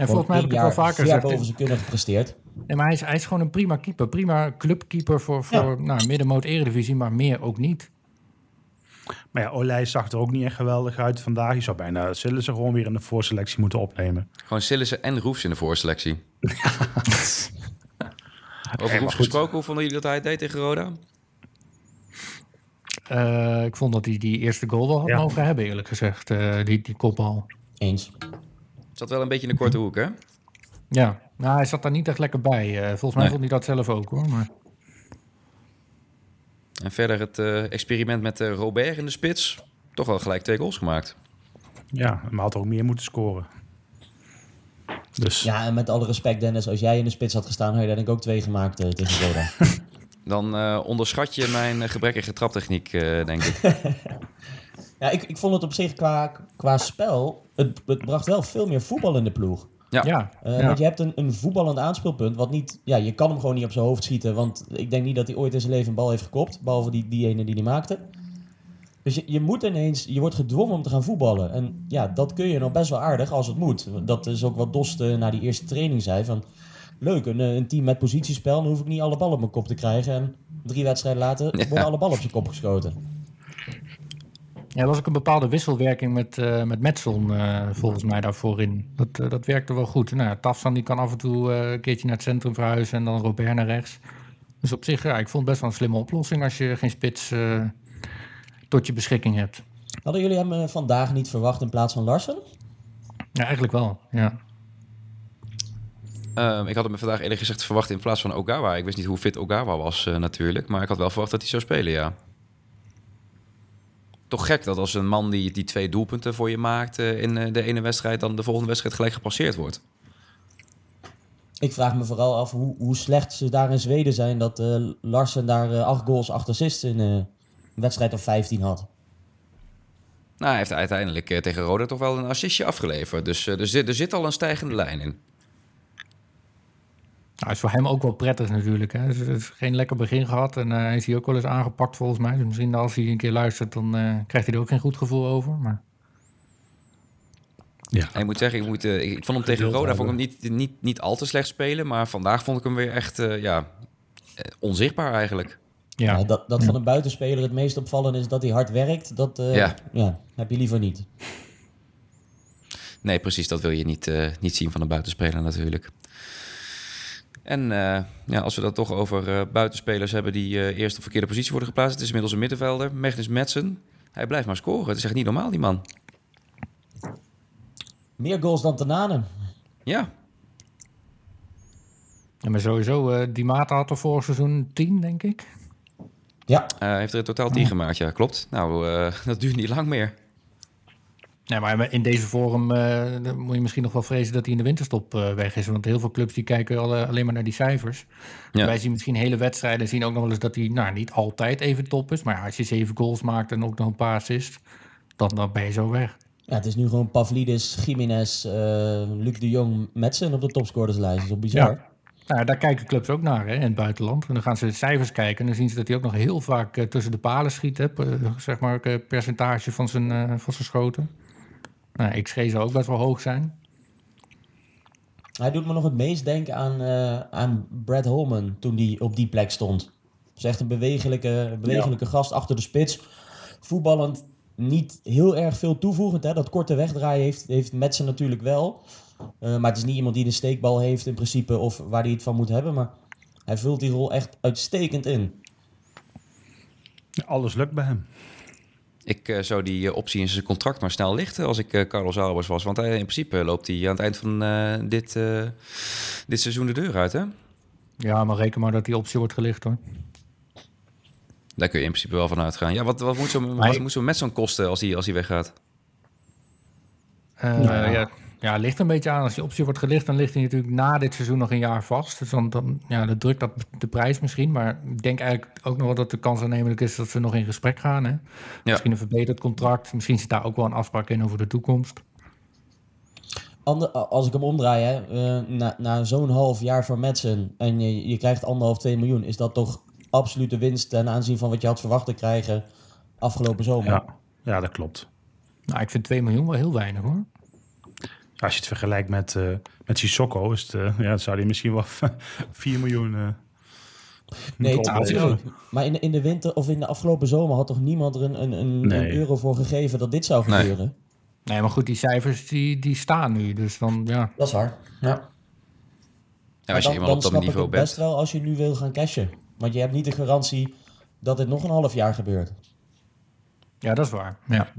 E: En volgens mij heb ik het wel vaker
D: gezegd. boven zijn kunnen gepresteerd.
E: Nee, maar hij is, hij is gewoon een prima keeper. Prima clubkeeper voor, voor nou, middenmoot eredivisie, maar meer ook niet.
C: Maar ja, Olij zag er ook niet echt geweldig uit vandaag. Je zou bijna Sillissen gewoon weer in de voorselectie moeten opnemen.
B: Gewoon Sillissen en Roefs in de voorselectie. Over Roefs gesproken, hoe vonden jullie dat hij deed tegen Roda?
E: Uh, ik vond dat hij die eerste goal wel had ja. mogen hebben, eerlijk gezegd. Uh, die, die kopbal.
D: Eens.
B: Zat wel een beetje in de korte hoek, hè?
E: Ja, nou, hij zat daar niet echt lekker bij. Uh, volgens mij nee. vond hij dat zelf ook, hoor. Maar...
B: En verder het uh, experiment met uh, Robert in de spits. Toch wel gelijk twee goals gemaakt.
C: Ja, maar had ook meer moeten scoren.
D: Dus. Ja, en met alle respect, Dennis, als jij in de spits had gestaan, had je denk ik ook twee gemaakt uh, tegen Roda.
B: Dan onderschat je mijn gebrekkige traptechniek, denk ik.
D: ja, ik, ik vond het op zich qua, qua spel, het, het bracht wel veel meer voetbal in de ploeg.
E: Ja. Ja,
D: uh, Want je hebt een, een voetballend aanspeelpunt, wat niet... Ja, je kan hem gewoon niet op zijn hoofd schieten, want ik denk niet dat hij ooit in zijn leven een bal heeft gekopt, behalve die, die ene die hij maakte. Dus je, je moet ineens, je wordt gedwongen om te gaan voetballen. En ja, dat kun je nog best wel aardig als het moet. Dat is ook wat Dost uh, na die eerste training zei van... Leuk, een, een team met positiespel, dan hoef ik niet alle ballen op mijn kop te krijgen. En drie wedstrijden later worden alle ballen op zijn kop geschoten.
E: Ja, er was ook een bepaalde wisselwerking met, uh, met Metson uh, volgens mij daarvoor in. Dat, uh, dat werkte wel goed. Nou, Tafsan die kan af en toe een keertje naar het centrum verhuizen en dan Robert naar rechts. Dus op zich, ja, ik vond het best wel een slimme oplossing als je geen spits tot je beschikking hebt.
D: Hadden jullie hem vandaag niet verwacht in plaats van Larsen?
E: Ja, eigenlijk wel, ja.
B: Uh, ik had hem vandaag eerlijk gezegd verwacht in plaats van Ogawa. Ik wist niet hoe fit Ogawa was natuurlijk, maar ik had wel verwacht dat hij zou spelen, ja toch gek dat als een man die, die twee doelpunten voor je maakt uh, in uh, de ene wedstrijd, dan de volgende wedstrijd gelijk gepasseerd wordt.
D: Ik vraag me vooral af hoe, hoe slecht ze daar in Zweden zijn dat uh, Larsen daar acht goals, acht assists in een wedstrijd of 15 had.
B: Nou, hij heeft uiteindelijk tegen Roda toch wel een assistje afgeleverd. Dus er, zit, er zit al een stijgende lijn in.
E: Nou, is voor hem ook wel prettig natuurlijk. Hè. Hij heeft geen lekker begin gehad en uh, is hij ook wel eens aangepakt volgens mij. Dus misschien als hij een keer luistert, dan uh, krijgt hij er ook geen goed gevoel over. Maar...
B: Ja. En ik moet zeggen, ik, moet, uh, ik vond hem tegen Roda vond ik hem niet, niet, niet al te slecht spelen. Maar vandaag vond ik hem weer echt ja, onzichtbaar eigenlijk.
D: Ja. ja dat dat van een buitenspeler het meest opvallend is dat hij hard werkt. Dat ja. Ja, heb je liever niet.
B: Nee, precies. Dat wil je niet, niet zien van een buitenspeler natuurlijk. En uh, ja, als we dat toch over uh, buitenspelers hebben die uh, eerst op verkeerde positie worden geplaatst. Het is inmiddels een middenvelder, Magnus Metsen. Hij blijft maar scoren. Het is echt niet normaal, die man.
D: Meer goals dan Tanane.
B: Ja.
E: ja maar sowieso, die Mata had er vorig seizoen 10, denk ik.
D: Ja.
B: Hij heeft er in totaal 10 gemaakt, ja, klopt. Nou, dat duurt niet lang meer.
E: Nee, maar in deze vorm uh, moet je misschien nog wel vrezen dat hij in de winterstop uh, weg is. Want heel veel clubs die kijken alle, alleen maar naar die cijfers. Ja. Wij zien misschien hele wedstrijden, zien ook nog wel eens dat hij nou, niet altijd even top is. Maar ja, als je zeven goals maakt en ook nog een paar assists, dan, dan ben je zo weg.
D: Ja, het is nu gewoon Pavlidis, Jiménez, uh, Luc de Jong, Metsen op de topscorerslijst. Dat is op bizar.
E: Ja. Nou, daar kijken clubs ook naar hè, in het buitenland. En dan gaan ze de cijfers kijken en dan zien ze dat hij ook nog heel vaak tussen de palen schiet. Hè, zeg maar, percentage van zijn, van zijn schoten. Nou, XG zou ook best wel hoog zijn.
D: Hij doet me nog het meest denken aan, uh, aan Brad Holman toen die op die plek stond. Dat is echt een bewegelijke, bewegelijke gast achter de spits. Voetballend niet heel erg veel toevoegend. Hè? Dat korte wegdraaien heeft, heeft Metsen natuurlijk wel. Uh, maar het is niet iemand die de steekbal heeft in principe of waar hij het van moet hebben. Maar hij vult die rol echt uitstekend in.
C: Alles lukt bij hem.
B: Ik uh, zou die uh, optie in zijn contract maar snel lichten als ik uh, Carlos Albers was. Want hij, in principe loopt hij aan het eind van dit, dit seizoen de deur uit, hè?
E: Ja, maar reken maar dat die optie wordt gelicht, hoor.
B: Daar kun je in principe wel van uitgaan. Ja, wat, wat moet zo, wat moet zo met zo'n kosten als hij als hij weggaat?
E: Uh, ja. Ja. Ja, ligt een beetje aan. Als die optie wordt gelicht, dan ligt hij natuurlijk na dit seizoen nog een jaar vast. Dus dan, dan ja, dat drukt dat de prijs misschien. Maar ik denk eigenlijk ook nog wel dat de kans aannemelijk is dat ze nog in gesprek gaan. Hè? Misschien een verbeterd contract. Misschien zit daar ook wel een afspraak in over de toekomst.
D: als ik hem omdraai, hè, uh, na, na zo'n half jaar voor Madsen en je, je krijgt anderhalf, twee miljoen, is dat toch absolute winst ten aanzien van wat je had verwacht te krijgen afgelopen zomer?
C: Ja, ja dat klopt.
E: Nou, ik vind 2 miljoen wel heel weinig hoor.
C: Als je het vergelijkt met, uh, met Sissoko, is het, uh, ja, zou hij misschien wel 4 miljoen. Uh,
D: nee, natuurlijk. Maar in de, in de winter of in de afgelopen zomer had toch niemand er een, een, een, nee. een euro voor gegeven dat dit zou gebeuren?
E: Nee. nee. maar goed, die cijfers die, die staan nu. Dus dan, ja.
D: Dat is waar. Ja.
B: ja als je dan, op dat niveau bent.
D: best wel als je nu wil gaan cashen. Want je hebt niet de garantie dat dit nog een half jaar gebeurt.
E: Ja, dat is waar. Ja.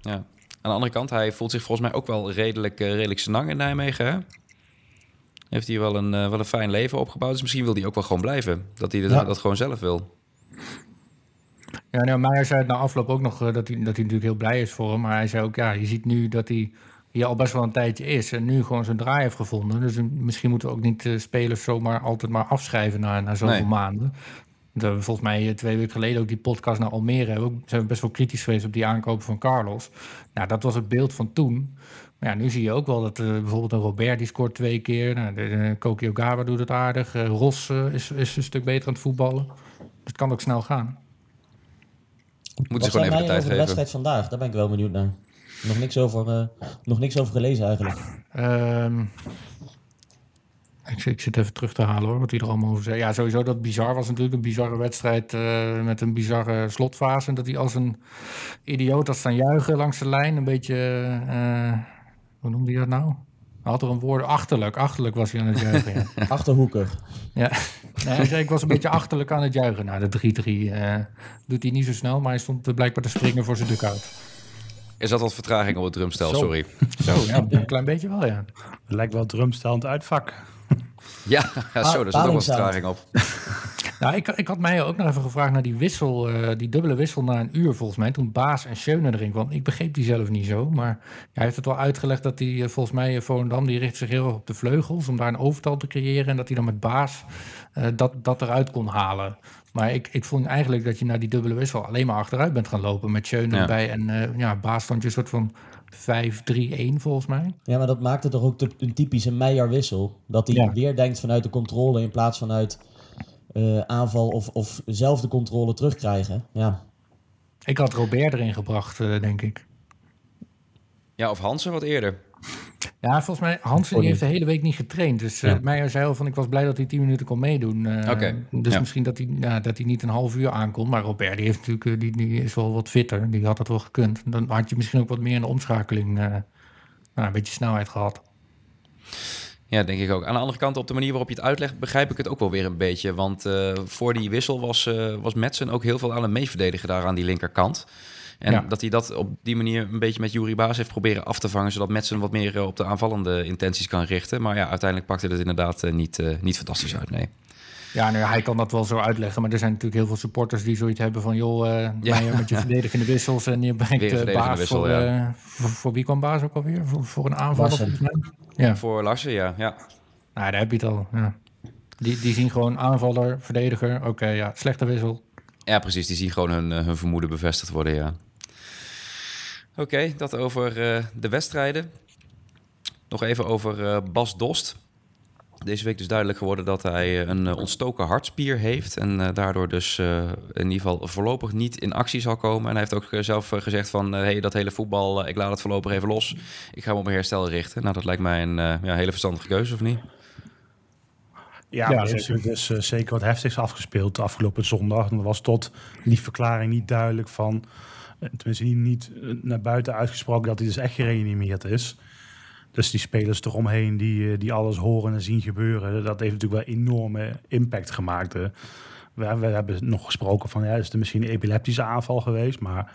B: Ja. Aan de andere kant, hij voelt zich volgens mij ook wel redelijk, uh, redelijk senang in Nijmegen. Hè? Heeft hij wel een, uh, wel een fijn leven opgebouwd. Dus misschien wil hij ook wel gewoon blijven. Dat hij dat, dat gewoon zelf wil.
E: Ja, nou, Meijer zei het na afloop ook nog uh, dat, hij, dat hij natuurlijk heel blij is voor hem. Maar hij zei ook, ja, je ziet nu dat hij hier al best wel een tijdje is. En nu gewoon zijn draai heeft gevonden. Dus misschien moeten we ook niet spelers zomaar altijd maar afschrijven na, na zoveel nee. maanden. We hebben volgens mij eh, twee weken geleden ook die podcast naar Almere. Hebben. Zijn we best wel kritisch geweest op die aankopen van Carlos. Nou, dat was het beeld van toen. Maar ja, nu zie je ook wel dat uh, bijvoorbeeld een Robert die scoort twee keer. Nou, de, de Koki Ogawa doet het aardig. Uh, Ros uh, is, is een stuk beter aan het voetballen. Dus het kan ook snel gaan.
B: Moeten ze gewoon even de tijd
D: over de wedstrijd vandaag? Daar ben ik wel benieuwd naar. Nog niks over, nog niks over gelezen eigenlijk.
E: Um, ik, ik, zit even terug te halen hoor, wat hij er allemaal over zei. Ja, sowieso dat bizar was natuurlijk een bizarre wedstrijd uh, met een bizarre slotfase. En dat hij als een idioot had staan juichen langs de lijn. Een beetje, uh, hoe noemde hij dat nou? Hij had er een woord, achterlijk. Achterlijk was hij aan het juichen, ja.
D: Achterhoekig.
E: Ja, nee, hij zei ik was een beetje achterlijk aan het juichen. Nou, de 3-3 uh, doet hij niet zo snel, maar hij stond blijkbaar te springen voor zijn dugout.
B: Er zat wat vertraging op het drumstel,
E: Zo.
B: sorry.
E: Zo, ja, een klein beetje wel, ja.
C: Het lijkt wel drumstel aan het uitvak.
B: Ja, ja zo, er zit ook wat vertraging op.
E: Nou, ik, ik had mij ook nog even gevraagd naar die wissel, uh, die dubbele wissel na een uur volgens mij. Toen Baas en Schöne erin kwam. Ik begreep die zelf niet zo, maar hij heeft het wel uitgelegd dat hij uh, volgens mij, uh, Volendam, die richt zich heel erg op de vleugels om daar een overtal te creëren. En dat hij dan met Baas dat, dat eruit kon halen. Maar ik, ik vond eigenlijk dat je naar die dubbele wissel alleen maar achteruit bent gaan lopen met Schöne ja. erbij. En ja, Baas stond je een soort van 5-3-1 volgens mij.
D: Ja, maar dat maakte toch ook een typische Meijer-wissel. Dat hij ja. weer denkt vanuit de controle in plaats vanuit uh, aanval of, of zelf de controle terugkrijgen. Ja.
E: Ik had Robert erin gebracht, uh, denk ik.
B: Ja, of Hansen wat eerder.
E: Ja, volgens mij, Hansen die heeft de hele week niet getraind. Dus uh, ja. Meijer zei al van, ik was blij dat hij 10 minuten kon meedoen. Uh,
B: okay.
E: Dus
B: ja.
E: misschien dat hij, ja, dat hij niet een half uur aankomt. Maar Robert, die, heeft natuurlijk, die, die is wel wat fitter. Die had dat wel gekund. Dan had je misschien ook wat meer in de omschakeling uh, nou, een beetje snelheid gehad.
B: Ja, denk ik ook. Aan de andere kant, op de manier waarop je het uitlegt, begrijp ik het ook wel weer een beetje. Want voor die wissel was, uh, was Madsen ook heel veel aan het meeverdedigen daar aan die linkerkant. En ja. dat hij dat op die manier een beetje met Jurie Baas heeft proberen af te vangen, zodat Madsen wat meer uh, op de aanvallende intenties kan richten. Maar ja, uiteindelijk pakte het inderdaad niet, niet fantastisch uit, nee.
E: Ja, nou, hij kan dat wel zo uitleggen. Maar er zijn natuurlijk heel veel supporters die zoiets hebben van... joh, uh, ja. met je verdedigende wissels en je brengt uh, baas
B: wissel,
E: voor,
B: ja.
E: uh, voor, voor, wie kwam baas ook alweer? Voor, voor een aanval?
B: Ja. Voor Larsen, ja. ja.
E: Nou, daar heb je het al. Ja. Die, die zien gewoon aanvaller, verdediger. Oké, okay, ja, slechte wissel.
B: Ja, precies. Die zien gewoon hun, hun vermoeden bevestigd worden, ja. Oké, okay, dat over de wedstrijden. Nog even over Bas Dost. Deze week dus duidelijk geworden dat hij een ontstoken hartspier heeft. En daardoor dus uh, in ieder geval voorlopig niet in actie zal komen. En hij heeft ook zelf gezegd van... hé, hey, dat hele voetbal, ik laat het voorlopig even los. Ik ga me op mijn herstel richten. Nou, dat lijkt mij een uh, ja, hele verstandige keuze, of niet?
C: Ja, ja is dus uh, zeker wat heftigs afgespeeld de afgelopen zondag. En dat was tot die verklaring niet duidelijk van... tenminste niet, niet naar buiten uitgesproken dat hij dus echt gereanimeerd is... Dus die spelers eromheen die, die alles horen en zien gebeuren, dat heeft natuurlijk wel enorme impact gemaakt. We, we hebben nog gesproken van, ja, is er misschien een epileptische aanval geweest, maar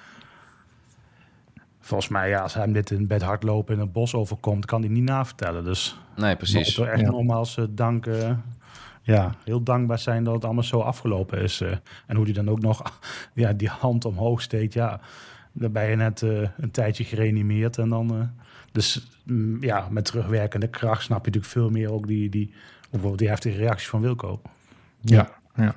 C: volgens mij, ja, als hem dit in bed hardlopen in het bos overkomt, kan hij niet navertellen. Dus
B: nee, precies.
C: Ik echt ja. nogmaals uh, danken ja, heel dankbaar zijn dat het allemaal zo afgelopen is. en hoe die dan ook nog ja, die hand omhoog steekt. Ja, dan ben je net een tijdje gereanimeerd. En dan, dus mm, ja, met terugwerkende kracht snap je natuurlijk veel meer ook die, die, bijvoorbeeld die heftige reacties van Wilco.
E: Ja, ja.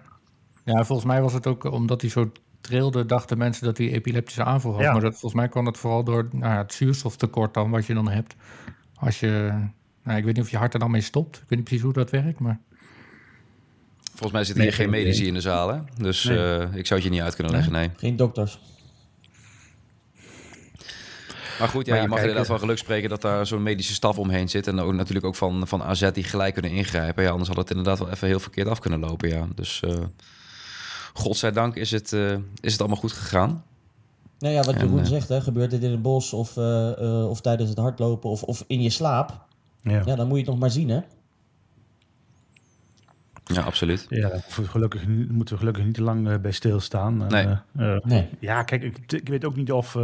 E: Ja, volgens mij was het ook omdat hij zo trilde, dachten mensen dat hij epileptische aanval had. Maar dat, volgens mij kwam dat vooral door nou, het zuurstoftekort dan, wat je dan hebt. Als je, nou, ik weet niet of je hart er dan mee stopt. Ik weet niet precies hoe dat werkt, maar...
B: Volgens mij zitten hier geen medici in de zaal, hè? Dus eh, ik zou het je niet uit kunnen leggen, nee.
D: Geen dokters.
B: Maar goed, ja, je mag inderdaad van geluk spreken dat daar zo'n medische staf omheen zit. En ook, natuurlijk ook van, van AZ die gelijk kunnen ingrijpen. Ja, anders had het inderdaad wel even heel verkeerd af kunnen lopen, ja. Dus uh, godzijdank is het, uh, is het allemaal goed gegaan.
D: Nou ja, wat Jeroen uh, zegt, hè, gebeurt dit in het bos of, of tijdens het hardlopen of, of in je slaap. Ja. ja, dan moet je het nog maar zien, hè.
B: Ja, absoluut.
C: Ja, gelukkig moeten we gelukkig niet te lang bij stilstaan.
B: Nee.
C: nee. Ja, kijk, ik, ik, weet ook niet of,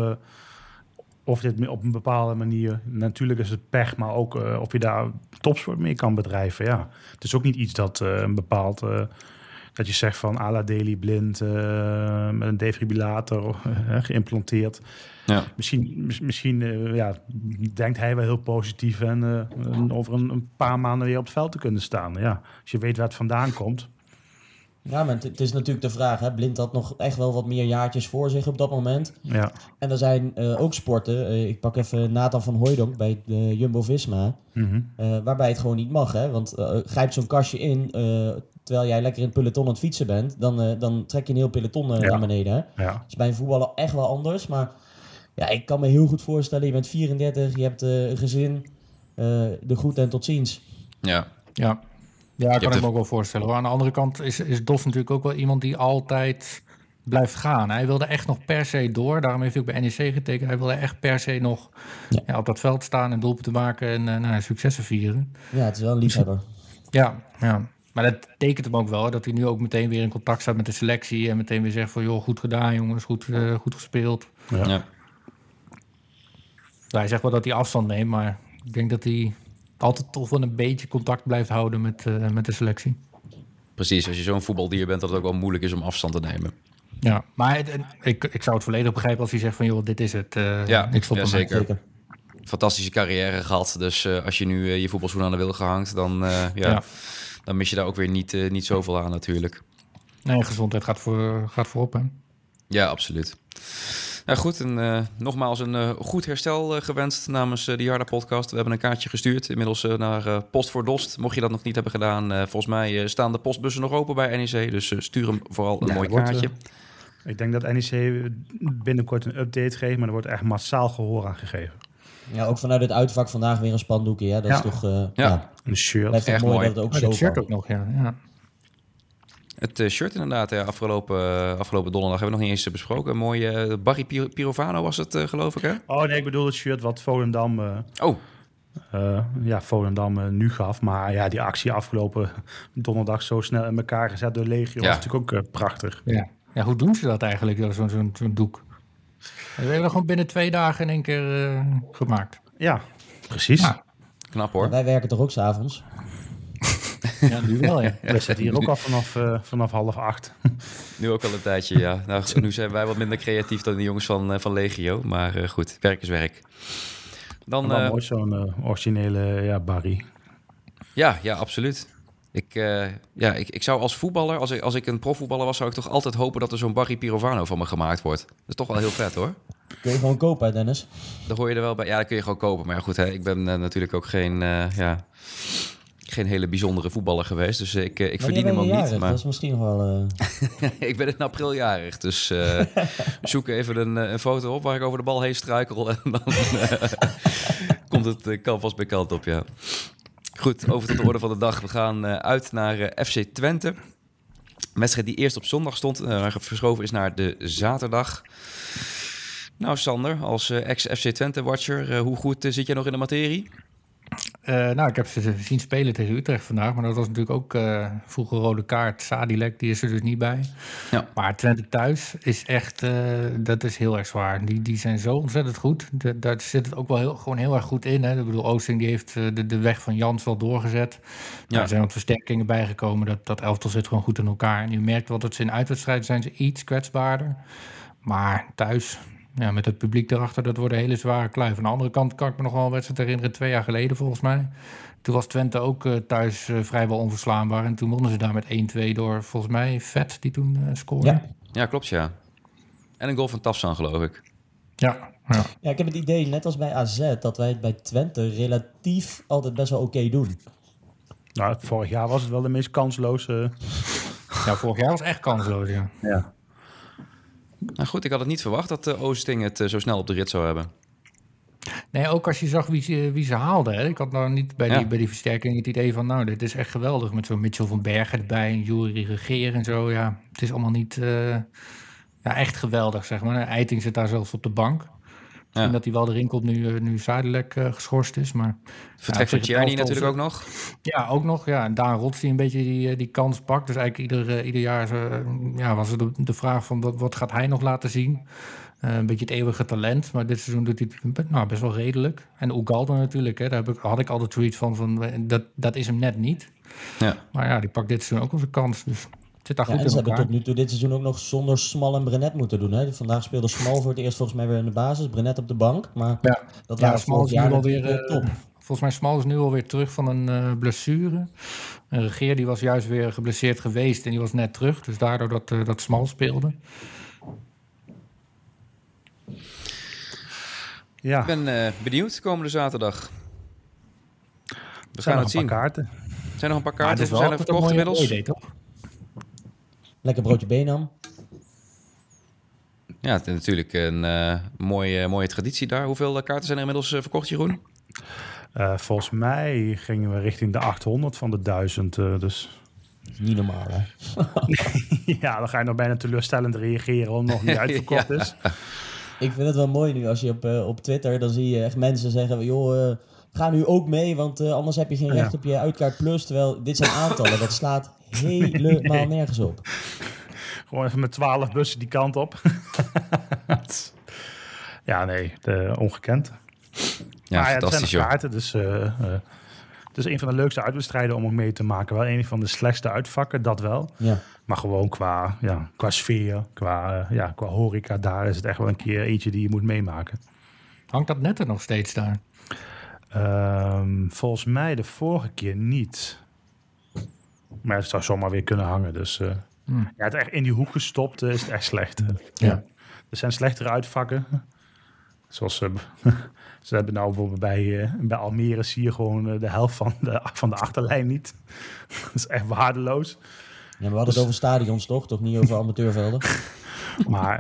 C: of dit op een bepaalde manier, natuurlijk is het pech, maar ook uh, of je daar topsport mee kan bedrijven. Ja, het is ook niet iets dat uh, een bepaald, uh, dat je zegt van ala Daily blind met een defibrillator geïmplanteerd.
B: Ja.
C: Misschien, misschien ja, denkt hij wel heel positief en over een, een, paar maanden weer op het veld te kunnen staan. Ja, als je weet waar het vandaan komt.
D: Ja, maar het is natuurlijk de vraag. Hè? Blind had nog echt wel wat meer jaartjes voor zich op dat moment.
C: Ja.
D: En er zijn uh, ook sporten. Uh, ik pak even Nathan van Hooydonk bij de Jumbo-Visma.
C: Mm -hmm.
D: uh, waarbij het gewoon niet mag. Hè? Want grijpt zo'n kastje in terwijl jij lekker in het peloton aan het fietsen bent. Dan, dan trek je een heel peloton ja. naar beneden. Hè?
C: Ja.
D: Dat is bij een voetballer echt wel anders. Maar ja, ik kan me heel goed voorstellen. Je bent 34, je hebt een gezin. de groet en tot ziens.
B: Ja.
E: Ja. Ja, ik kan ik me ook wel voorstellen. Maar aan de andere kant is, is Dos natuurlijk ook wel iemand die altijd blijft gaan. Hij wilde echt nog per se door. Daarom heeft hij ook bij NEC getekend. Hij wilde echt per se nog ja. Ja, op dat veld staan en doelpunten maken en uh, nou, successen vieren.
D: Ja, het is wel een liefhebber.
E: Ja, ja. Maar dat tekent hem ook wel, dat hij nu ook meteen weer in contact staat met de selectie. En meteen weer zegt van, joh, goed gedaan jongens, goed, uh, goed gespeeld.
B: Ja. ja.
E: Hij zegt wel dat hij afstand neemt, maar ik denk dat hij altijd toch wel een beetje contact blijft houden met, uh, met de selectie.
B: Precies, als je zo'n voetbaldier bent, dat het ook wel moeilijk is om afstand te nemen.
E: Ja, maar het, ik, ik zou het volledig begrijpen als hij zegt van, joh, dit is het. Uh,
B: ja,
E: ik stop
B: ja, zeker. zeker. Fantastische carrière gehad. Dus uh, als je nu je voetbalschoen aan de wil gehangt, dan, ja, ja, dan mis je daar ook weer niet, niet zoveel aan natuurlijk.
E: Nee, gezondheid gaat, voor, gaat voorop, hè?
B: Ja, absoluut. Nou goed, en, uh, nogmaals een uh, goed herstel uh, gewenst namens de Jarda podcast. We hebben een kaartje gestuurd, inmiddels naar Post voor Dost. Mocht je dat nog niet hebben gedaan, volgens mij staan de postbussen nog open bij NEC. Dus stuur hem vooral een ja, mooi
C: wordt,
B: kaartje.
C: ik denk dat NEC binnenkort een update geeft, maar er wordt echt massaal gehoor aan gegeven.
D: Ja, ook vanuit het uitvak vandaag weer een spandoekje. Ja, dat
B: ja.
D: is toch...
B: ja.
D: ja,
C: een shirt.
D: Blijft
B: Echt
D: mooi,
B: mooi.
D: dat het ook
E: Oh,
D: zo
E: dat shirt ook nog, ja. ja.
B: Het uh, shirt inderdaad, ja, afgelopen, uh, afgelopen donderdag hebben we nog niet eens besproken. Een mooie Barry Pir Pirovano was het, geloof ik, hè?
C: Oh nee, ik bedoel het shirt wat Volendam,
B: oh.
C: ja, Volendam nu gaf. Maar ja, die actie afgelopen donderdag zo snel in elkaar gezet door Legio
B: Ja.
C: was natuurlijk ook prachtig.
E: Ja. ja, hoe doen ze dat eigenlijk, zo'n zo'n zo'n doek? We hebben gewoon binnen twee dagen in één keer eh, gemaakt.
C: Ja, precies.
B: Knap hoor.
D: Wij werken toch ook s'avonds?
E: Ja, nu wel, ja.
C: We zitten hier ook al vanaf, eh, vanaf half acht.
B: Nu ook al een tijdje, ja. Nou, nu zijn wij wat minder creatief dan de jongens van, eh, van Legio. Maar eh, goed, werk is werk. Dan,
C: Dan
B: eh,
C: mooi zo'n eh, originele ja, Barry.
B: ja, ja, absoluut. Ik, eh, ja, ik, ik zou als voetballer, als ik, als ik een profvoetballer was, zou ik toch altijd hopen dat er zo'n Barry Pirovano van me gemaakt wordt. Dat is toch wel heel vet hoor.
D: Kun je gewoon kopen, Dennis?
B: Daar hoor je er wel bij. Ja, dat kun je gewoon kopen. Maar ja, goed, hè, ik ben eh, natuurlijk ook geen, eh, ja, geen hele bijzondere voetballer geweest. Dus ik, ik verdien hem ook niet. Maar
D: Dat is misschien nog wel...
B: ik ben in april jarig. Dus zoek even een, een foto op waar ik over de bal heen struikel. En dan komt het vast bij kant op, ja. Goed, over tot de orde van de dag. We gaan eh, uit naar eh, FC Twente. Een wedstrijd die eerst op zondag stond, eh, maar verschoven is naar de zaterdag. Nou, Sander, als eh, ex-FC Twente-watcher, hoe goed eh, zit jij nog in de materie?
E: Uh, nou, ik heb ze zien spelen tegen Utrecht vandaag. Maar dat was natuurlijk ook uh, vroeger rode kaart. Sadilek, die is er dus niet bij. Ja. Maar Twente thuis is echt, uh, dat is heel erg zwaar. Die, die zijn zo ontzettend goed. De, daar zit het ook wel heel, gewoon heel erg goed in. Hè. Ik bedoel, Oosting die heeft de, de weg van Jans wel doorgezet. Ja. Er zijn wat versterkingen bijgekomen. Dat, dat elftal zit gewoon goed in elkaar. En je merkt wel dat ze in uitwedstrijden zijn ze iets kwetsbaarder. Maar thuis, ja, met het publiek erachter, dat wordt een hele zware kluif. Aan de andere kant kan ik me nog wel een wedstrijd herinneren, twee jaar geleden volgens mij. Toen was Twente ook uh, thuis uh, vrijwel onverslaanbaar. En toen wonnen ze daar met 1-2 door, volgens mij, Vet, die toen uh, scoorde.
B: Ja. ja, klopt, ja. En een goal van Tafsan, geloof ik.
E: Ja, ja.
D: ja, ik heb het idee, net als bij AZ, dat wij het bij Twente relatief altijd best wel oké doen.
C: Nou, vorig jaar was het wel de meest kansloze...
E: Ja, vorig jaar was echt kansloos, ja.
C: Ja.
B: Nou goed, ik had het niet verwacht dat uh, Oosting het uh, zo snel op de rit zou hebben.
E: Nee, ook als je zag wie ze, wie ze haalden. Hè. Ik had nou niet bij, die, bij die versterking het idee van... nou, dit is echt geweldig met zo'n Mitchell van Bergen erbij... en Jury Regeer en zo. Ja, het is allemaal niet uh, ja, echt geweldig, zeg maar. Eiting zit daar zelfs op de bank. Ja. dat hij wel erin komt nu, nu Zuidelijk uh, geschorst is. Maar,
B: Vertrek van Tjerni natuurlijk ook nog.
E: Ja, ook nog. Ja. En Daan Rots die een beetje die, die kans pakt. Dus eigenlijk ieder, uh, ieder jaar ja, was er de, de vraag van wat, wat gaat hij nog laten zien. een beetje het eeuwige talent. Maar dit seizoen doet hij het nou, best wel redelijk. En Oegaldo natuurlijk. Hè, daar heb ik, had ik al de tweet van, van dat, dat is hem net niet.
B: Ja.
E: Maar ja, die pakt dit seizoen ook wel zijn kans. Dus zit daar goed
D: en
E: in
D: ze hebben tot nu toe dit seizoen ook nog zonder Smal en Brenet moeten doen. Hè? Vandaag speelde Smal voor het eerst volgens mij weer in de basis. Brenet op de bank. Maar
E: ja.
D: dat
E: ja, Smal is nu alweer uh, top. Volgens mij Smal is nu alweer terug van een uh, blessure. En Regeer die was juist weer geblesseerd geweest en die was net terug. Dus daardoor dat, uh, dat Smal speelde.
B: Ja. Ik ben benieuwd komende zaterdag. We gaan het zien.
C: Kaarten.
B: Zijn nog een paar kaarten? Zijn er verkocht inmiddels?
E: Idee, toch?
D: Lekker broodje benam.
B: Ja, het is natuurlijk een uh, mooie, mooie traditie daar. Hoeveel kaarten zijn er inmiddels uh, verkocht, Jeroen?
C: Uh, volgens mij gingen we richting de 800 van de 1000. dus...
D: Niet normaal, hè?
C: ja, dan ga je nog bijna teleurstellend reageren om nog niet uitverkocht ja. is.
D: Ik vind het wel mooi nu als je op, op Twitter, dan zie je echt mensen zeggen... joh, ga nu ook mee, want anders heb je geen recht op je uitkaart plus. Terwijl dit zijn aantallen, dat slaat helemaal nergens op.
C: Gewoon even met twaalf bussen die kant op. ja, nee, de, ongekend.
B: Ja, maar fantastisch. Ja,
C: kaarten, dus uh, uh, het is een van de leukste uitwedstrijden om ook mee te maken. Wel een van de slechtste uitvakken, dat wel.
D: Ja.
C: Maar gewoon qua, ja, qua sfeer, qua, ja, qua horeca, daar is het echt wel een keer eentje die je moet meemaken.
E: Hangt dat net er nog steeds daar?
C: Um, volgens mij de vorige keer niet. Maar het zou zomaar weer kunnen hangen. Dus uh, hmm. ja, het echt in die hoek gestopt uh, is het echt slecht.
E: Ja.
C: Er zijn slechtere uitvakken. Zoals uh, ze hebben nou bijvoorbeeld bij, bij Almere zie je gewoon de helft van de, van de achterlijn niet. dat is echt waardeloos.
D: Ja, we hadden dus, het over stadions toch? Toch niet over amateurvelden?
C: maar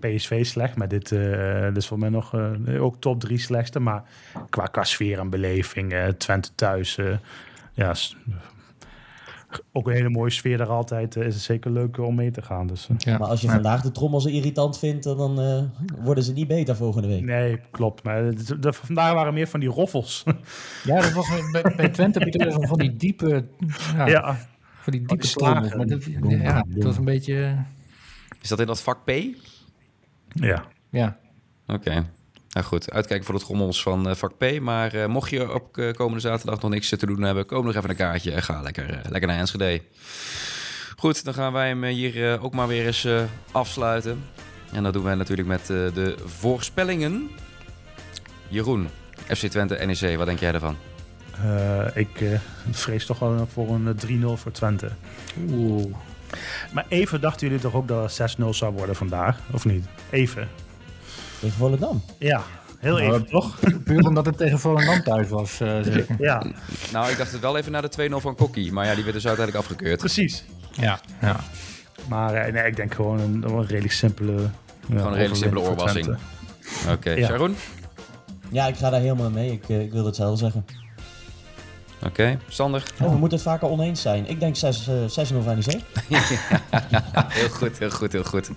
C: PSV slecht, maar dit, uh, dit is voor mij nog uh, ook top drie slechtste. Maar qua, qua sfeer en beleving, uh, Twente thuis, ja, ook een hele mooie sfeer daar altijd. is het zeker leuk om mee te gaan. Dus,
D: ja. Maar als je vandaag de trommel zo irritant vindt, dan worden ze niet beter volgende week.
C: Nee, klopt. Maar de, de, vandaag waren meer van die roffels.
E: Ja, dat was bij, bij Twente heb van die diepe... Ja,
C: ja.
E: Van die diepe slagen. Maar dat, ja, dat was een beetje...
B: Is dat in dat vak P?
C: Ja.
E: Ja.
B: Oké. Nou goed, uitkijken voor de trommels van uh, vak P. Maar uh, mocht je op uh, komende zaterdag nog niks te doen hebben, koop nog even een kaartje en ga lekker, lekker naar Enschede. Goed, dan gaan wij hem hier ook maar weer eens afsluiten. En dat doen wij natuurlijk met de voorspellingen. Jeroen, FC Twente, NEC, wat denk jij ervan?
C: ik vrees toch wel voor een 3-0 voor Twente.
E: Oeh.
C: Maar even dachten jullie toch ook dat het 6-0 zou worden vandaag, of niet? Even.
D: Tegen Volendam?
C: Ja, heel nou, even, toch?
E: Puur omdat het tegen Volendam thuis was, uh, zeker.
C: Ja.
B: Nou, ik dacht het wel even naar de 2-0 van Kokkie, maar ja, die werd dus uiteindelijk afgekeurd.
C: Precies.
E: Ja, ja.
C: Maar uh, nee, ik denk gewoon een, een redelijk simpele...
B: Gewoon een redelijk simpele oorwassing. Oké, okay. ja. Sharon?
D: Ja, ik ga daar helemaal mee. Ik, uh, ik wil hetzelfde zeggen.
B: Oké, okay. Sander?
D: Oh, we moeten het vaker oneens zijn. Ik denk 6-0 van NEC.
B: heel goed, heel goed, heel goed.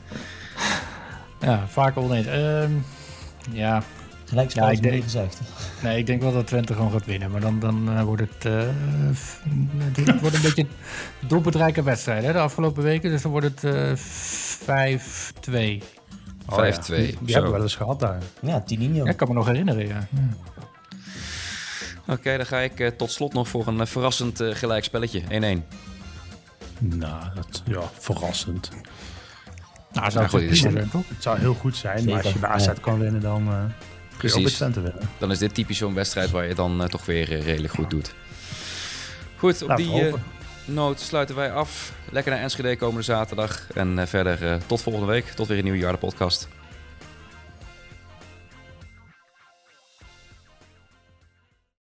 E: Ja, vaker oneens. Um, ja,
D: Gelijkspel ja, is niet gezegd.
E: Nee, ik denk wel dat Twente gewoon gaat winnen. Maar dan, dan uh, wordt het, uh, het wordt een beetje een doelbedrijke wedstrijd hè, de afgelopen weken. Dus dan wordt het uh, 5-2.
B: 5-2. Oh, ja. Die,
C: die hebben we wel eens gehad daar.
D: Ja, Tininho.
E: Ja, ik kan me nog herinneren, ja. ja.
B: Oké, dan ga ik uh, tot slot nog voor een uh, verrassend uh, gelijkspelletje. 1-1.
C: Nou, dat, ja, verrassend.
E: Nou, zou goed zijn,
C: toch? Het zou heel goed zijn, Zeker. maar als je bij AZ ja. kan winnen, dan uh, kun je ook met Twente winnen.
B: Dan is dit typisch zo'n wedstrijd waar je dan uh, toch weer uh, redelijk goed doet. Goed, op Laat die noot sluiten wij af. Lekker naar Enschede komende zaterdag. En verder tot volgende week. Tot weer een nieuwe Jarde podcast.